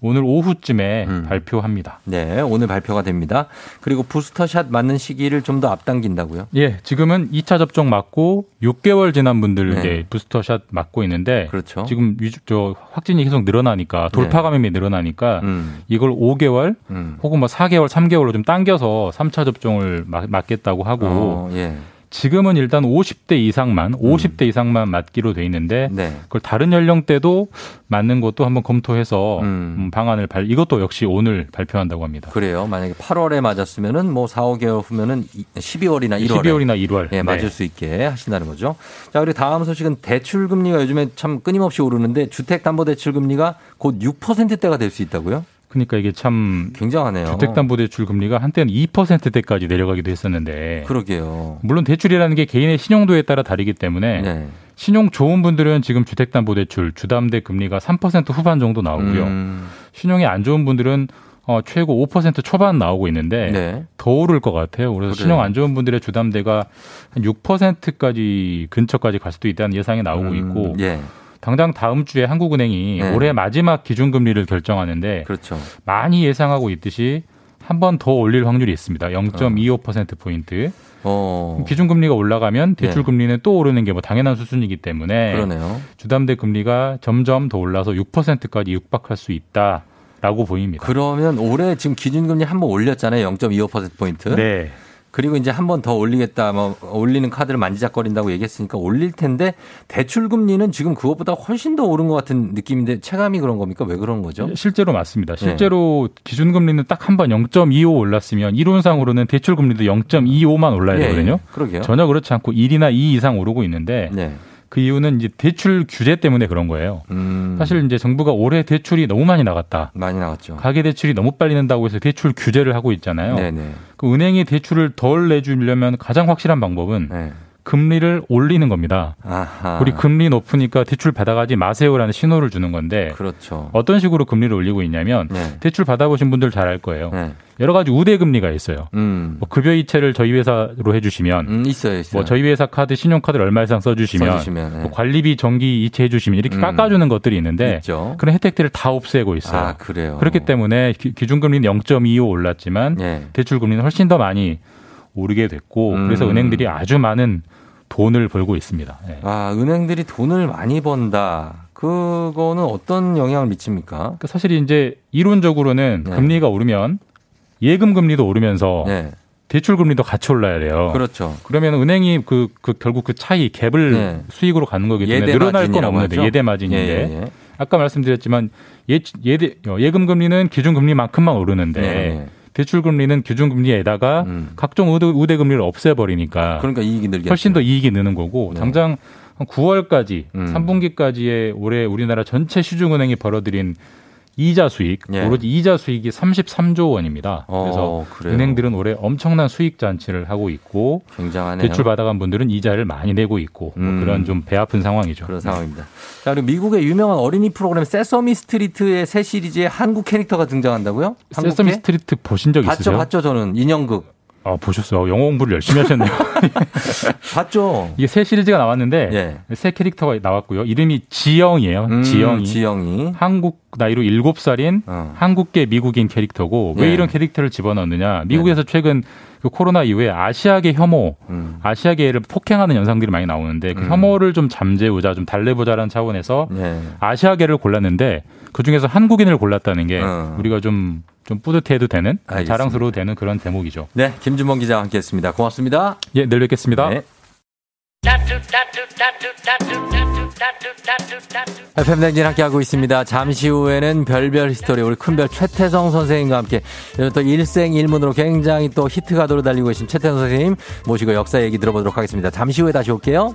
오늘 오후쯤에 음. 발표합니다. 네, 오늘 발표가 됩니다. 그리고 부스터샷 맞는 시기를 좀 더 앞당긴다고요? 예, 지금은 2차 접종 맞고 6개월 지난 분들 네. 이제 부스터샷 맞고 있는데 그렇죠. 지금 저 확진이 계속 늘어나니까 돌파 네. 감염이 늘어나니까 음. 이걸 5개월 음. 혹은 뭐 4개월, 3개월로 좀 당겨서 3차 접종을 막, 맞겠다고 하고 어, 예. 지금은 일단 50대 이상만, 50대 이상만 맞기로 돼 있는데 네. 그걸 다른 연령대도 맞는 것도 한번 검토해서 음, 방안을 발 이것도 역시 오늘 발표한다고 합니다. 그래요. 만약에 8월에 맞았으면은 뭐 4, 5개월 후면은 12월이나 1월 12월이나 1월 예, 맞을 네. 수 있게 하신다는 거죠. 자, 그리고 다음 소식은 대출 금리가 요즘에 참 끊임없이 오르는데 주택 담보 대출 금리가 곧 6%대가 될 수 있다고요? 그러니까 이게 참 굉장하네요. 주택담보대출 금리가 한때는 2%대까지 내려가기도 했었는데 그러게요. 물론 대출이라는 게 개인의 신용도에 따라 다르기 때문에 네. 신용 좋은 분들은 지금 주택담보대출 주담대 금리가 3% 후반 정도 나오고요. 음. 신용이 안 좋은 분들은 어, 최고 5% 초반 나오고 있는데 네. 더 오를 것 같아요. 그래서 그래요. 신용 안 좋은 분들의 주담대가 한 6%까지 근처까지 갈 수도 있다는 예상이 나오고 있고 예. 당장 다음 주에 한국은행이 네. 올해 마지막 기준금리를 결정하는데 그렇죠. 많이 예상하고 있듯이 한 번 더 올릴 확률이 있습니다. 0.25% 포인트. 어. 기준금리가 올라가면 대출 네. 금리는 또 오르는 게 뭐 당연한 수준이기 때문에 그러네요. 주담대 금리가 점점 더 올라서 6%까지 육박할 수 있다 라고 보입니다. 그러면 올해 지금 기준금리 한 번 올렸잖아요. 0.25%포인트. 네. 그리고 이제 한 번 더 올리겠다, 뭐, 올리는 카드를 만지작거린다고 얘기했으니까 올릴 텐데, 대출 금리는 지금 그것보다 훨씬 더 오른 것 같은 느낌인데, 체감이 그런 겁니까? 왜 그런 거죠? 실제로 맞습니다. 네. 실제로 기준 금리는 딱 한 번 0.25 올랐으면 이론상으로는 대출 금리도 0.25만 올라야 예, 되거든요. 예. 그러게요. 전혀 그렇지 않고 1이나 2 이상 오르고 있는데 네. 그 이유는 이제 대출 규제 때문에 그런 거예요. 음. 사실 이제 정부가 올해 대출이 너무 많이 나갔다. 많이 나갔죠. 가계 대출이 너무 빨리 는다고 해서 대출 규제를 하고 있잖아요. 네네. 그 은행이 대출을 덜 내주려면 가장 확실한 방법은 네. 금리를 올리는 겁니다. 아하. 우리 금리 높으니까 대출 받아가지 마세요라는 신호를 주는 건데 그렇죠. 어떤 식으로 금리를 올리고 있냐면 네. 대출 받아보신 분들 잘 알 거예요. 네. 여러 가지 우대 금리가 있어요. 음. 뭐 급여 이체를 저희 회사로 해주시면 음, 있어요, 있어요. 뭐 저희 회사 카드 신용카드를 얼마 이상 써주시면, 써주시면, 네. 뭐 관리비 정기 이체해주시면 이렇게 음. 깎아주는 것들이 있는데 있죠. 그런 혜택들을 다 없애고 있어요. 아, 그래요. 그렇기 때문에 기- 기준금리는 0.25 올랐지만 네. 대출금리는 훨씬 더 많이 오르게 됐고 음. 그래서 은행들이 아주 많은 돈을 벌고 있습니다. 예. 아, 은행들이 돈을 많이 번다. 그거는 어떤 영향을 미칩니까? 그러니까 사실 이제 이론적으로는 네. 금리가 오르면 예금 금리도 오르면서 네. 대출 금리도 같이 올라야 돼요. 그렇죠. 그러면 은행이 그, 그 결국 그 차이 갭을 네. 수익으로 가는 거기 때문에 늘어날 건 없는데? 예대 마진인데 예, 예, 예. 아까 말씀드렸지만 예, 예대, 예금 금리는 기준 금리만큼만 오르는데 네, 네. 대출 금리는 기준 금리에다가 각종 우대, 우대 금리를 없애버리니까 그러니까 이익이 늘겠죠. 훨씬 더 이익이 느는 거고 네. 당장 9월까지 음. 3분기까지의 올해 우리나라 전체 시중은행이 벌어들인 이자 수익, 예. 오로지 이자 수익이 33조 원입니다. 어, 그래서 그래요. 은행들은 올해 엄청난 수익 잔치를 하고 있고 굉장하네요. 대출 받아간 분들은 이자를 많이 내고 있고 뭐 음. 그런 좀 배 아픈 상황이죠. 그런 상황입니다. 자, 그리고 미국의 유명한 어린이 프로그램 세서미 스트리트의 새 시리즈에 한국 캐릭터가 등장한다고요? 세서미? 스트리트 보신 적 봤죠, 있으세요? 봤죠, 저는 인형극. 아, 보셨어요. 영어 공부를 열심히 하셨네요. 봤죠. 이게 새 시리즈가 나왔는데 새 캐릭터가 나왔고요. 이름이 지영이에요. 음, 지영이. 지영이. 한국 나이로 7살인 한국계 미국인 캐릭터고 왜 네. 이런 캐릭터를 집어넣느냐. 미국에서 최근 그 코로나 이후에 아시아계 혐오, 음. 아시아계를 폭행하는 현상들이 많이 나오는데 그 혐오를 좀 잠재우자, 좀 달래보자라는 차원에서 네. 아시아계를 골랐는데 그 중에서 한국인을 골랐다는 게 어. 우리가 좀, 좀 뿌듯해도 되는, 알겠습니다. 자랑스러워도 되는 그런 대목이죠. 네, 김준범 기자와 함께했습니다. 고맙습니다. 예, 내일 뵙겠습니다. 네. FM 댕진 함께하고 있습니다. 잠시 후에는 별별 히스토리 우리 큰별 최태성 선생님과 함께 요즘 또 일생일문으로 굉장히 또 히트 가도로 달리고 계신 최태성 선생님 모시고 역사 얘기 들어보도록 하겠습니다. 잠시 후에 다시 올게요.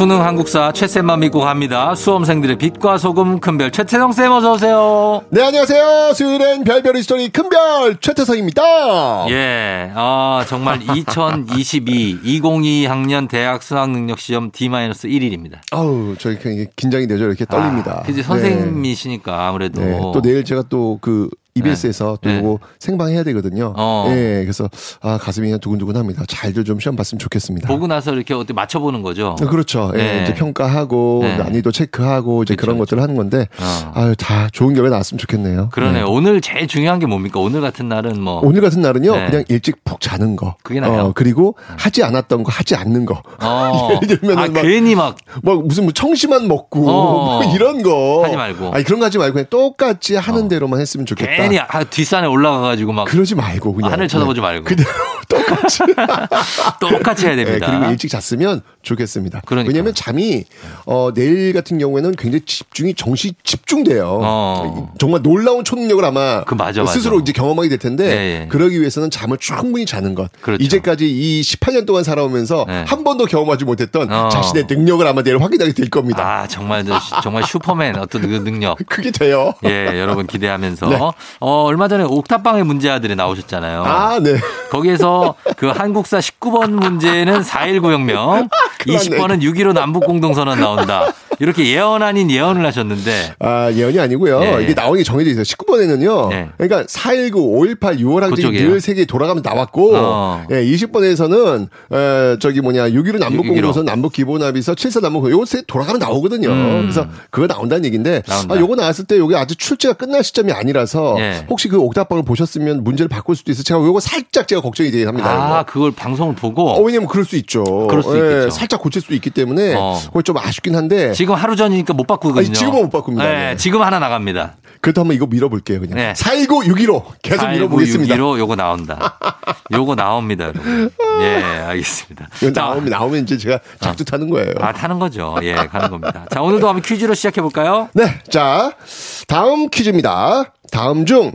수능 한국사 최쌤만 믿고 갑니다. 수험생들의 빛과 소금 큰별 최태성 쌤 어서 오세요. 네, 안녕하세요. 수요일엔 별별 히스토리 큰별 최태성입니다. 예, 아 정말 2022 2022학년 대학 수학 능력 시험 D-1일입니다. 아우, 저희 굉장히 긴장이 되죠. 이렇게 떨립니다. 그지 선생님이시니까 아무래도 네, 또 내일 제가 또 그 EBS에서 또 네. 요거 생방해야 되거든요. 어. 예, 그래서 아 가슴이 그냥 두근두근합니다. 잘들 좀 시험 봤으면 좋겠습니다. 보고 나서 이렇게 어떻게 맞춰보는 거죠. 그렇죠. 예, 네. 이제 평가하고 네. 난이도 체크하고 이제 그런 것들을 하는 건데 아유 다 좋은 결과 나왔으면 좋겠네요. 그러네요. 네. 오늘 제일 중요한 게 뭡니까? 오늘 같은 날은 뭐. 오늘 같은 날은요, 네. 그냥 일찍 푹 자는 거. 그게 나아요. 어, 그리고 하지 않았던 거 하지 않는 거. 어. 예를 들면 아, 막, 괜히 막. 뭐 무슨 뭐 청심환 먹고 어. 뭐 이런 거 하지 말고. 아니 그런 거 하지 말고 그냥 똑같이 하는 대로만 했으면 좋겠다. 괜히 아, 뒷산에 올라가가지고 막. 그러지 말고 그냥 하늘 쳐다보지 네. 말고. 그대로 똑같이 똑같이 해야 됩니다. 네, 그리고 일찍 잤으면 좋겠습니다. 그러니까요. 왜냐하면 잠이 어, 내일 같은 경우에는 굉장히 집중이 정시 집중돼요. 어. 정말 놀라운 초능력을 아마 그 맞아, 맞아. 스스로 이제 경험하게 될 텐데 예, 예. 그러기 위해서는 잠을 충분히 자는 것. 그렇죠. 이제까지 이 18년 동안 살아오면서 네. 한 번도 경험하지 못했던 어. 자신의 능력을 아마 내일 확인하게 될 겁니다. 아, 정말, 저- 정말 슈퍼맨 어떤 그 능력. 그게 돼요. 예, 여러분 기대하면서. 네. 어, 얼마 전에 옥탑방의 문제아들이 나오셨잖아요. 아, 네. 거기에서 그 한국사 19번 문제는 4.19 혁명, 20번은 6.15 남북공동선언 나온다. 이렇게 예언 아닌 예언을 하셨는데. 아, 예언이 아니고요. 예. 이게 나오는 게 정해져 있어요. 19번에는요. 예. 그러니까 4.19, 5.18, 6월 항쟁이. 늘 세계에 돌아가면서 나왔고, 어. 예, 20번에서는, 에, 저기 뭐냐, 6.15 남북공동선, 6.15. 남북기본합의서, 7사 남북, 요거 세 돌아가면 나오거든요. 음. 그래서 그거 나온다는 얘기인데, 나온다. 아, 요거 나왔을 때 요게 아직 출제가 끝날 시점이 아니라서, 예. 혹시 그 옥탑방을 보셨으면 문제를 바꿀 수도 있어서 제가 요거 살짝 제가 걱정이 되긴 합니다. 아, 이거. 그걸 방송을 보고. 어, 왜냐면 그럴 수 있죠. 그럴 수 예, 있겠죠. 살짝 고칠 수 있기 때문에, 어. 그거 좀 아쉽긴 한데, 지금 하루 전이니까 못 바꾸거든요. 아니, 지금은 못 바꿉니다. 네, 네. 지금 하나 나갑니다. 그래도 한번 이거 밀어볼게요, 그냥. 네. 419, 615. 계속 밀어보겠습니다. 1로 요거 나온다. 요거 나옵니다, 여러분. 예, 알겠습니다. 이거 나오면, 나오면 이제 제가 작두 타는 거예요. 아, 타는 거죠. 예, 가는 겁니다. 자, 오늘도 한번 퀴즈로 시작해 볼까요? 네. 자, 다음 퀴즈입니다. 다음 중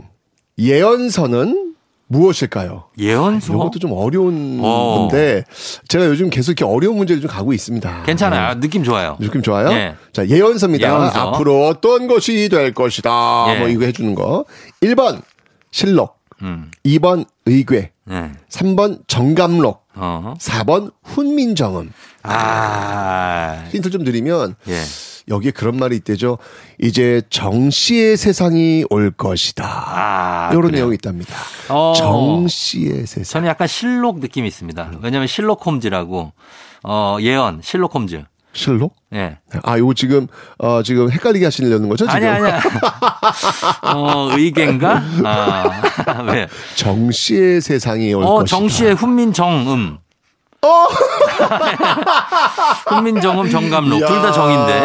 예언서는 무엇일까요? 예언서? 이것도 좀 어려운 어. 건데 제가 요즘 계속 이렇게 어려운 문제를 좀 가고 있습니다. 괜찮아요. 아, 느낌 좋아요. 느낌 좋아요? 예. 자, 예언서입니다. 예언서. 앞으로 어떤 것이 될 것이다. 예. 뭐 이거 해주는 거. 1번 실록, 음. 2번 의궤, 네. 3번 정감록, 어. 4번 훈민정음. 아. 힌트 좀 드리면 예. 여기에 그런 말이 있대죠. 이제 정씨의 세상이 올 것이다. 아. 이런 그래요? 내용이 있답니다. 어. 정씨의 세상. 저는 약간 실록 느낌이 있습니다. 왜냐면 실록 홈즈라고 어, 예언 실록 홈즈. 실록? 예. 아, 요거 지금 어 지금 헷갈리게 하시려는 거죠, 지금? 아니 아니야. 어, 의견가? 아. 왜? 정씨의 세상이 올 어, 것이다. 정씨의 훈민정음. 어! 훈민정음 정감록 둘 다 정인데.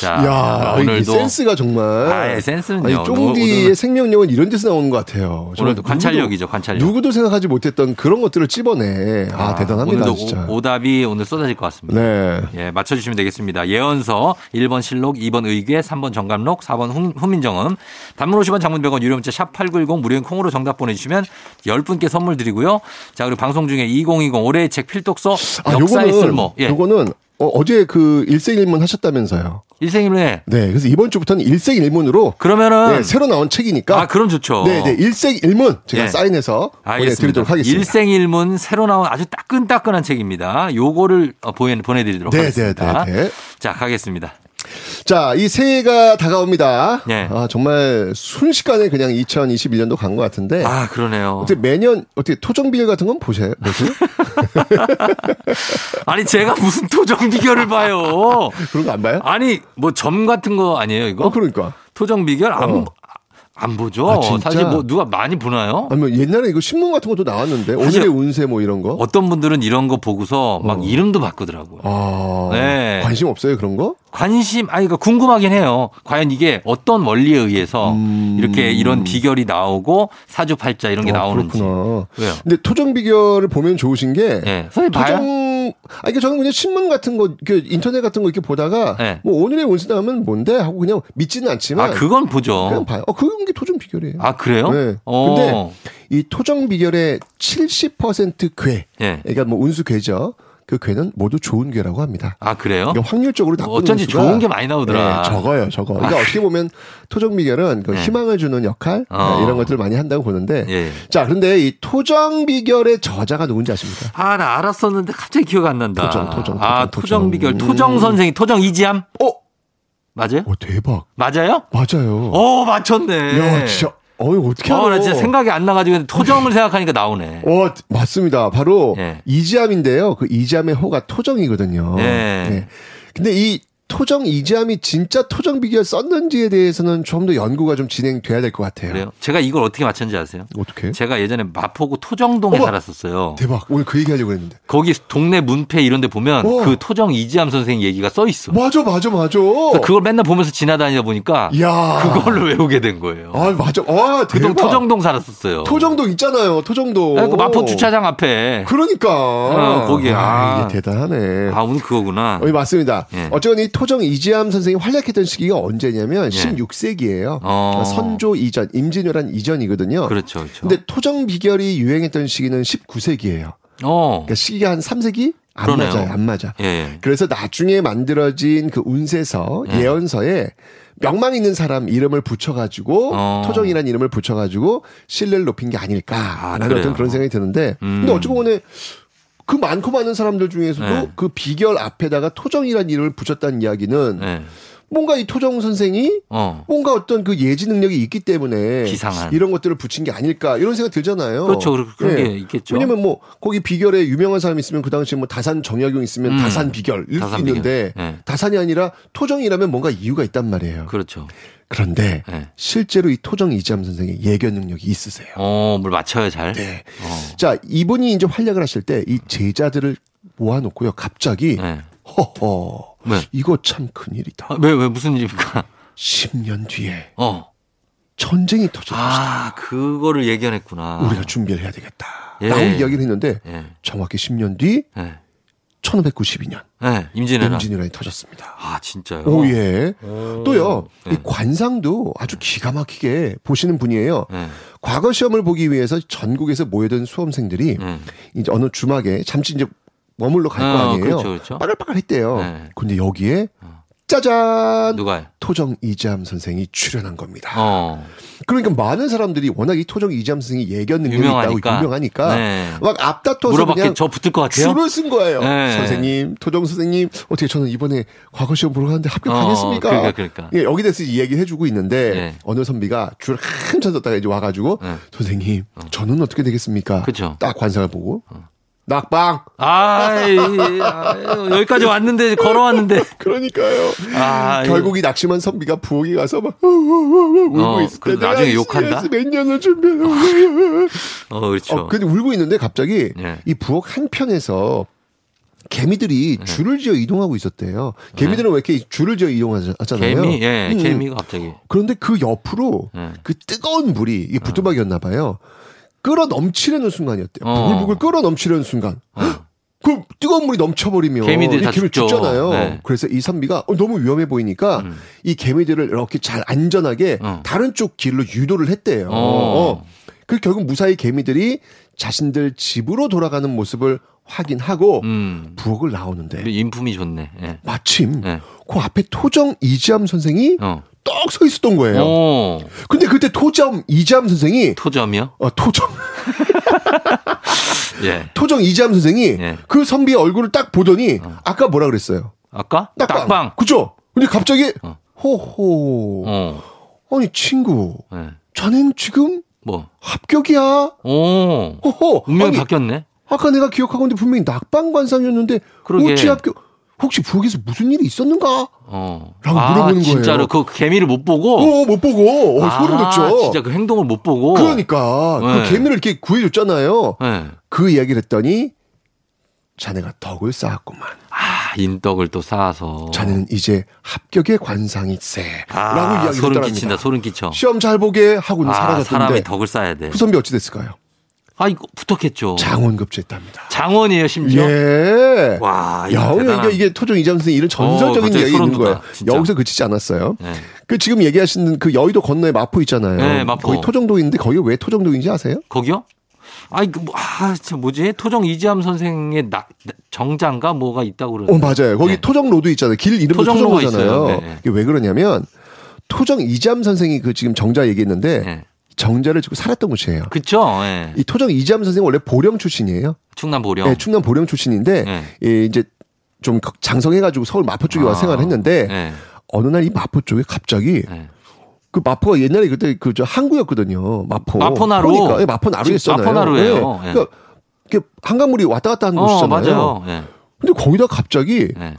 자, 야, 오늘도 이 센스가 정말. 아, 예, 센스는요. 쫑디의 오늘은- 생명력은 이런 데서 나오는 것 같아요. 오늘도 관찰력이죠, 관찰력. 누구도 생각하지 못했던 그런 것들을 찝어내. 아, 대단합니다, 오늘도 진짜. 오, 답이 오늘 쏟아질 것 같습니다. 네. 예, 맞춰주시면 되겠습니다. 예언서 1번 실록, 2번 의궤, 3번 정감록, 4번 훈, 훈민정음. 단문 50원 장문 100원 유료 문자 샵 8910 무료인 콩으로 정답 보내주시면 10분께 선물 드리고요. 자, 그리고 방송 중에 2020 올해의 책 필독서 아, 역사의 요거는, 쓸모. 예. 요거는 어, 제그 일생일문 하셨다면서요. 일생일문에 네, 그래서 이번 주부터는 일생일문으로 그러면은 네, 새로 나온 책이니까. 아, 그럼 좋죠. 네, 네, 일생일문 제가 예. 사인해서. 보내드리도록 하겠습니다. 일생일문 새로 나온 아주 따끈따끈한 책입니다. 요거를 어, 보내, 보내드리도록 네, 하겠습니다. 네, 네, 네. 자, 가겠습니다. 자, 이 새해가 다가옵니다. 예. 아, 정말 순식간에 그냥 2021년도 간 것 같은데. 아, 그러네요. 어떻게 매년 어떻게 토정 비결 같은 건 보세요? 보세요? 아니, 제가 무슨 토정 비결을 봐요. 그런 거 안 봐요? 아니, 뭐 점 같은 거 아니에요, 이거? 어, 그러니까. 토정 비결 안, 어. 안 보죠. 아? 사실 뭐 누가 많이 보나요? 아니면 옛날에 이거 신문 같은 것도 나왔는데 오늘의 운세 뭐 이런 거? 어떤 분들은 이런 거 보고서 막 이름도 바꾸더라고요. 아, 네. 관심 없어요 그런 거? 관심, 아니, 그 궁금하긴 해요. 과연 이게 어떤 원리에 의해서 이렇게 이런 비결이 나오고 사주팔자 이런 게 음. 아, 나오는지. 그렇구나. 왜요? 근데 토정 비결을 보면 좋으신 게 네. 선생님 봐요? 아 이게 저는 그냥 신문 같은 거, 그 인터넷 같은 거 이렇게 보다가 네. 뭐 오늘의 나오면 뭔데 하고 그냥 믿지는 않지만 아, 그건 보죠. 그냥 봐요. 어, 그런 게 토정 비결이에요. 아, 그래요? 네. 어. 근데 이 토정 비결의 70% 괴, 예. 그러니까 뭐 운수 괴죠. 그 괴는 모두 좋은 괴라고 합니다. 아, 그래요? 그러니까 확률적으로 나쁜 어쩐지 좋은 게 많이 나오더라. 네, 적어요, 적어. 그러니까 아. 어떻게 보면 토정 비결은 그 네. 희망을 주는 역할 어. 네, 이런 것들을 많이 한다고 보는데. 예. 자, 그런데 이 토정 비결의 저자가 누군지 아십니까? 아, 나 알았었는데 갑자기 기억 안 난다. 토정, 토정, 아, 토정, 토정 토정. 비결. 토정 선생이 토정 이지함? 어, 맞아요? 오, 대박. 맞아요? 맞아요. 오, 맞췄네. 야, 진짜 어이, 어떻게 어, 나 알아? 진짜 생각이 안 나가지고 토정을 생각하니까 나오네. 어, 맞습니다. 바로 예. 이지암인데요. 그 이지암의 호가 토정이거든요. 네. 네. 근데 이 토정 이지암이 진짜 토정 비결 썼는지에 대해서는 좀 더 연구가 좀 진행돼야 될 것 같아요. 그래요? 제가 이걸 어떻게 맞췄는지 아세요? 어떻게? 제가 예전에 마포구 토정동에 어머! 살았었어요. 대박. 오늘 그 얘기 하려고 했는데. 거기 동네 문패 이런 데 보면 어. 그 토정 이지암 선생 얘기가 써 있어. 맞아, 맞아, 맞아. 그걸 맨날 보면서 지나다니다 보니까 야. 그걸로 외우게 된 거예요. 아, 맞아. 아, 대박. 토정동 살았었어요. 토정동 있잖아요. 토정동. 아, 그 마포 주차장 앞에. 그러니까. 어, 거기, 아. 이게 대단하네. 아, 오늘 그거구나. 어, 맞습니다. 예. 어쨌건 이 토정 이지암 선생이 활약했던 시기가 언제냐면 예. 16세기예요. 어. 선조 이전, 임진왜란 이전이거든요. 그렇죠, 그렇죠. 근데 토정 비결이 유행했던 시기는 19세기예요. 어. 그러니까 시기가 한 3세기? 안 그러네요. 맞아요. 안 맞아. 예, 예. 그래서 나중에 만들어진 그 운세서 예. 예언서에 명망 있는 사람 이름을 붙여가지고 어. 토정이라는 이름을 붙여가지고 신뢰를 높인 게 아닐까라는 그래요? 어떤 그런 생각이 드는데 음. 근데 어찌 보면 그 많고 많은 사람들 중에서도 네. 그 비결 앞에다가 토정이라는 이름을 붙였다는 이야기는 네. 뭔가 이 토정 선생이 어. 뭔가 어떤 그 예지 능력이 있기 때문에 기상한. 이런 것들을 붙인 게 아닐까 이런 생각 들잖아요. 그렇죠. 그런- 예. 게 있겠죠. 왜냐면 뭐 거기 비결에 유명한 사람 있으면 그 당시에 뭐 다산 정약용 있으면 음. 다산 비결일 수 다산 있는데 비결. 예. 다산이 아니라 토정이라면 뭔가 이유가 있단 말이에요. 그렇죠. 그런데 예. 실제로 이 토정 이지암 선생의 예견 능력이 있으세요. 어, 뭘 맞춰요, 잘. 네. 어. 자, 이분이 이제 활약을 하실 때 이 제자들을 모아놓고요. 갑자기 네. 허허 왜? 이거 참 큰일이다. 아, 왜, 왜, 무슨 일입니까? 10년 뒤에 어. 전쟁이 터질 것이다. 아, 그거를 예견했구나. 우리가 준비를 해야 되겠다. 예. 라고 이야기를 했는데 예. 정확히 10년 뒤 예. 1592년 예. 임진왜란. 임진왜란이 터졌습니다. 아, 진짜요? 오 예. 오. 또요. 예. 이 관상도 아주 기가 막히게 보시는 분이에요. 예. 과거 시험을 보기 위해서 전국에서 모여든 수험생들이 예. 이제 어느 주막에 잠시 이제 머물러 갈거 어, 아니에요. 그렇죠, 그렇죠. 빠글빠글 했대요. 네. 근데 여기에 짜잔 누가요? 토정 이지암 선생이 출연한 겁니다. 어. 그러니까 많은 사람들이 워낙 이 토정 이지암 선생이 예견 능력이 유명하니까. 있다고 유명하니까 네. 막 앞다퉈서 그냥 저 붙을 것 같아요? 줄을 쓴 거예요. 네. 선생님, 토정 선생님, 어떻게 저는 이번에 과거 시험 보러 가는데 합격하겠습니까? 어, 그러니까, 그러니까. 예, 여기 대해서 이 얘기 해주고 있는데 네. 어느 선비가 줄을 한참 섰다가 이제 와가지고 네. 선생님, 저는 어떻게 되겠습니까? 그죠. 딱 관상을 보고 낙방. 아이, 아이, 여기까지 왔는데, 걸어왔는데. 그러니까요. 아, 결국 이 낙심한 선비가 부엌에 가서 막 울고 어, 있을 때 나중에 이 욕한다? 몇 년을 준비해. 어, 그렇죠. 어, 근데 울고 있는데 갑자기 예. 이 부엌 한 편에서 개미들이 네. 줄을 지어 이동하고 있었대요. 개미들은 왜 이렇게 줄을 지어 이동하잖아요. 개미, 예, 음. 개미가 갑자기. 그런데 그 옆으로 예. 그 뜨거운 물이 이게 부뚜막이었나 봐요. 끌어 넘치려는 순간이었대요. 어. 부글부글 끌어 넘치려는 순간. 그 뜨거운 물이 넘쳐버리면 개미들이 이 개미 죽죠. 죽잖아요. 네. 그래서 이 선비가 어, 너무 위험해 보이니까 음. 이 개미들을 이렇게 잘 안전하게 어. 다른 쪽 길로 유도를 했대요. 어. 어. 그 결국 무사히 개미들이 자신들 집으로 돌아가는 모습을 확인하고 음. 부엌을 나오는데 인품이 좋네. 예. 마침 예. 그 앞에 토정 이지암 선생이 어. 떡서 있었던 거예요. 오. 근데 그때 토정 이지암 선생이 토점이요? 어, 토정 예. 토정 이지암 선생이 예. 그 선비의 얼굴을 딱 보더니 아까 뭐라 그랬어요? 아까? 딱방. 딱방. 그죠? 근데 갑자기 어. 호호. 어. 아니 친구, 예. 자넨 지금 뭐. 합격이야. 오. 호호. 운명이 바뀌었네. 아까 내가 기억하고 있는데 분명히 낙방 관상이었는데 그러게. 어찌 합격? 혹시 부엌에서 무슨 일이 있었는가? 어. 라고 아, 물어보는 거예요. 진짜로 그 개미를 못 보고. 어, 못 보고 어, 소름 아, 돋죠. 진짜 그 행동을 못 보고. 그러니까 네. 그 개미를 이렇게 구해줬잖아요. 예. 그 이야기를 했더니 자네가 덕을 쌓았구만. 아, 인덕을 또 쌓아서. 자네는 이제 합격의 관상이 세. 아, 라고 이야기를 소름 했더랍니다. 끼친다, 소름 끼쳐. 시험 잘 보게 하고는 아, 사라졌는데 사람이 덕을 쌓아야 돼. 그 선비 어찌 됐을까요? 아, 이거 붙었겠죠. 장원 급제했답니다. 장원이에요, 심지어. 예. 와, 야, 이게, 이게 토종 이장 선생 이런 어, 전설적인 갑자기 이야기 있는 거예요. 진짜. 여기서 그치지 않았어요. 네. 그 지금 얘기하시는 그 여의도 건너에 마포 있잖아요. 네, 마포. 거기 토정도인데 거기 왜 토정도인지 아세요? 거기요? 아이, 그, 뭐, 아, 참, 뭐지? 토정 이지암 선생의 나, 정장가 뭐가 있다고 그러는데. 어, 맞아요. 거기 토정로도 있잖아요. 길 이름도 토정로가 토정로잖아요. 네. 이게 왜 그러냐면 토정 이지암 선생이 그 지금 정자 얘기했는데 네. 정자를 지고 살았던 곳이에요. 예. 이 토정 이지암 선생 원래 보령 출신이에요. 충남 보령. 네, 충남 보령 출신인데 네. 예, 이제 좀 장성해가지고 서울 마포 쪽에 와서 아, 생활했는데 네. 어느 날 이 마포 쪽에 갑자기 네. 그 마포가 옛날에 그때 그 저 항구였거든요. 마포. 마포나루. 그러니까 예, 마포나루였잖아요. 마포나루예요. 예. 그러니까 이렇게 한강물이 왔다 갔다 하는 어, 곳이잖아요. 맞아요. 예. 근데 거기다 갑자기 네.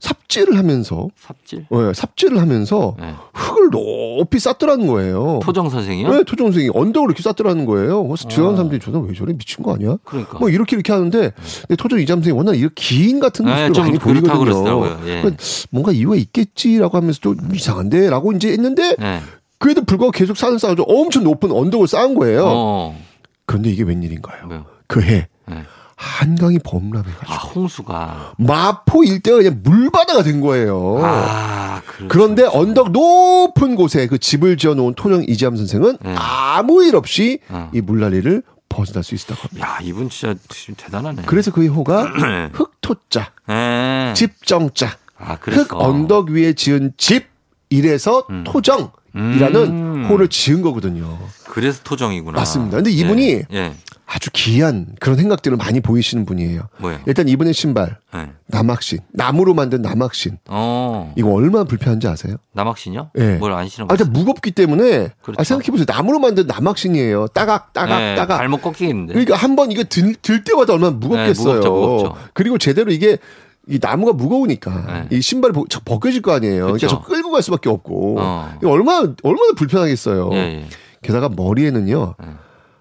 삽질을 하면서 삽질? 예, 삽질을 하면서 흙을 높이 쌓더라는 거예요. 토정 선생이요? 네, 토정 선생이 언덕을 이렇게 쌓더라는 거예요. 그래서 지나가는 사람들이 저는 왜 저래 미친 거 아니야? 그러니까. 뭐 이렇게 이렇게 하는데 토정 이잠 선생이 워낙 이렇게 긴 같은 네, 모습을 좀 많이 보이거든요. 예. 그러니까 뭔가 이유가 있겠지라고 하면서 좀 이상한데라고 이제 했는데 네. 그에도 불구하고 계속 산을 쌓아서 엄청 높은 언덕을 쌓은 거예요. 어. 그런데 이게 웬일인가요? 왜요? 그해 네. 한강이 범람해가지고 아, 홍수가. 마포 일대가 그냥 물바다가 된 거예요. 아, 그렇죠. 그런데 언덕 높은 곳에 그 집을 지어놓은 토정 이지암 선생은 네. 아무 일 없이 어. 이 물난리를 벗어날 수 있었다고 합니다. 야, 이분 진짜, 대단하네. 그래서 그의 호가 네. 흑토자, 네. 집정자, 아, 흑. 언덕 위에 지은 집 이래서 토정 이라는 음. 호를 지은 거거든요. 그래서 토정이구나. 맞습니다. 근데 이분이 예. 예. 아주 귀한 그런 생각들을 많이 보이시는 분이에요. 뭐예요? 일단 이분의 신발 네. 남학신 나무로 만든 남학신 어. 이거 얼마나 불편한지 아세요? 남학신이요? 예. 뭘안 신어? 아, 무겁기 때문에 그렇죠. 아, 생각해 보세요. 나무로 만든 남학신이에요. 따각 따각 예, 따각. 발목 꺾이겠는데. 그러니까 한번 이거 들, 들 때마다 얼마나 무겁겠어요. 네, 무겁죠, 무겁죠. 그리고 제대로 이게 이 나무가 무거우니까 이 신발이 벗- 벗겨질 거 아니에요. 그러니까 네. 그쵸. 저 끌고 갈 수밖에 없고 어. 얼마나 얼마나 불편하겠어요. 예, 예. 게다가 머리에는요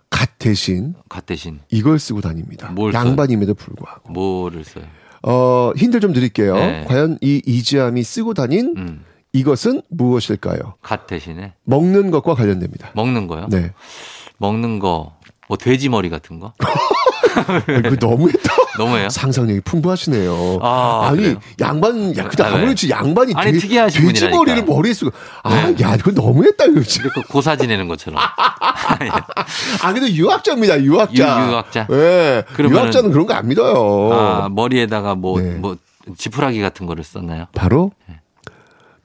갓 대신 갓 대신 이걸 쓰고 다닙니다. 양반임에도 불구하고. 뭐를 써요? 어 힌트 좀 드릴게요. 네. 과연 이 이지암이 쓰고 다닌 음. 이것은 무엇일까요? 갓 대신에 먹는 것과 관련됩니다. 먹는 거요? 네. 먹는 거. 뭐 돼지 머리 같은 거? 너무했다. 너무해요? 상상력이 풍부하시네요. 아, 니 그래요? 양반, 야, 근데 아, 아무래도 양반이 아니, 돼- 특이하신 돼지 분이라니까. 머리를 머리에 쓰고, 아, 네. 야, 이거 너무했다, 이거 진짜. 그 고사 지내는 것처럼. 아, 근데 유학자입니다, 유학자. 유- 유학자? 예. 그러면은- 유학자는 그런 거 안 믿어요. 아, 머리에다가 뭐, 네. 뭐, 지푸라기 같은 거를 썼나요? 바로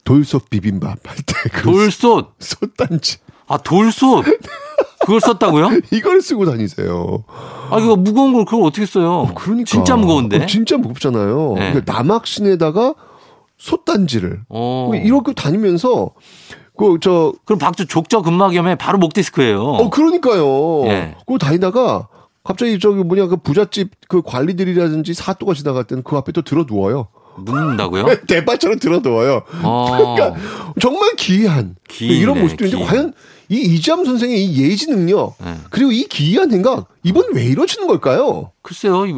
돌솥 비빔밥 할 때 그 돌솥! 솥단지. 아, 돌솥! 그걸 썼다고요? 이걸 쓰고 다니세요. 아, 이거 무거운 걸 그걸 어떻게 써요? 그러니까. 진짜 무거운데? 어, 진짜 무겁잖아요. 네. 그러니까 남학신에다가 솥단지를 어. 이렇게 다니면서 그 저 그럼 박주 족저 근막염에 바로 목 디스크예요. 어, 그러니까요. 예. 그거 다니다가 갑자기 저기 뭐냐 그 부잣집 그 관리들이라든지 사또가 지나갈 때는 그 앞에 또 들어 누워요. 눕는다고요? 대바처럼 들어 누워요. 어. 그러니까 정말 기이한 기이네, 이런 모습들인데. 과연 이 이지암 선생의 이 예지 능력 네. 그리고 이 기이한 생각 이번 왜 이러시는 걸까요? 글쎄요, 왜,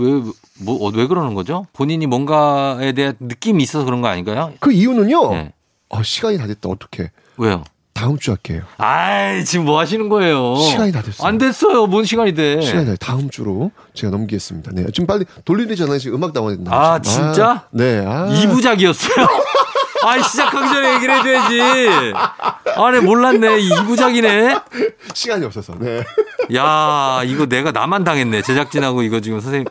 뭐, 어, 왜 그러는 거죠? 본인이 뭔가에 대한 느낌이 있어서 그런 거 아닌가요? 그 이유는요. 네. 어, 시간이 다 됐다. 어떡해. 왜요? 다음 주 할게요. 아이, 지금 뭐 하시는 거예요? 시간이 다 됐어요. 안 됐어요. 뭔 시간이 돼? 시간이 다 됐- 다음 주로 제가 넘기겠습니다. 네. 지금 빨리 돌리되잖아요. 지금 음악 나와야 된다. 아, 진짜? 네. 아. 이부작이었어요? 아이, 시작하기 전에 얘기를 해줘야지. 아, 네, 몰랐네. 이부작이네. 시간이 없어서. 네. 야, 이거 내가 나만 당했네. 제작진하고 이거 지금 선생님.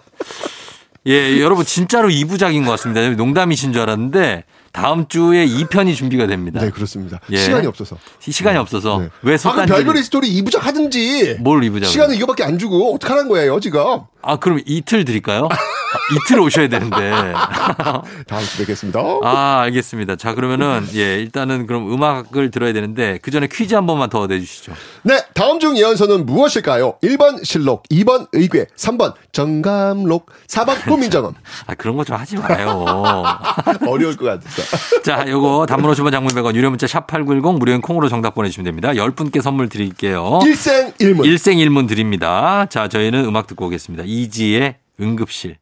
예, 여러분 진짜로 이부작인 것 같습니다. 농담이신 줄 알았는데 다음 주에 2편이 준비가 됩니다. 네, 그렇습니다. 예. 시간이 없어서. 시- 시간이 없어서 네. 왜 속단지 별별의 스토리 2부작 하든지. 뭘 이부작? 시간은 이거밖에 안 주고 어떡하라는 거예요, 지금. 아, 그럼 이틀 드릴까요? 아, 이틀 오셔야 되는데. 다음 주 뵙겠습니다. 아, 알겠습니다. 자, 그러면은 예, 일단은 그럼 음악을 들어야 되는데 그 전에 퀴즈 한 번만 더 내주시죠. 네, 다음 중 예언서는 무엇일까요? 1번 실록, 2번 의궤, 3번 정감록, 4번 고민정음. 아, 그런 거 좀 하지 마요. 어려울 것 같아서. 자, 요거 단문 50원 장문 100원 유료 문자 샵 8910 무료인 콩으로 정답 보내주시면 됩니다. 10분께 선물 드릴게요. 일생일문. 일생일문 드립니다. 자, 저희는 음악 듣고 오겠습니다. 이지의 응급실.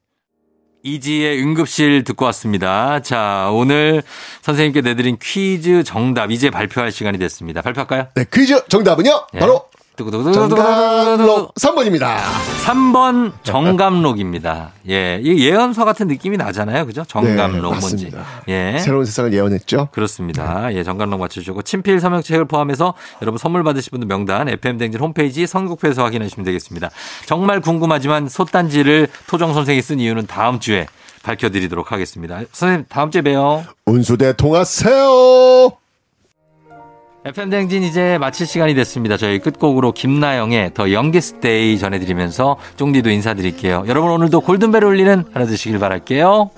이지의 응급실 듣고 왔습니다. 자, 오늘 선생님께 내드린 퀴즈 정답 이제 발표할 시간이 됐습니다. 발표할까요? 네, 퀴즈 정답은요? 예. 바로 정감록 3번입니다. 3번 정감록입니다. 예. 이 예언서 같은 느낌이 나잖아요. 그죠? 정감록 네, 뭔지. 예. 새로운 세상을 예언했죠. 그렇습니다. 예, 정감록 맞춰주시고 친필 서명책을 포함해서 여러분 선물 받으실 분들 명단 FM댕진 홈페이지 선국표에서 확인하시면 되겠습니다. 정말 궁금하지만 솥단지를 토정 선생이 쓴 이유는 다음 주에 밝혀드리도록 하겠습니다. 선생님 다음 주에 봬요. 운수대 통하세요. FM대행진 이제 마칠 시간이 됐습니다. 저희 끝곡으로 김나영의 The Youngest Day 전해드리면서 쫑디도 인사드릴게요. 여러분 오늘도 골든벨 울리는 하나 되시길 바랄게요.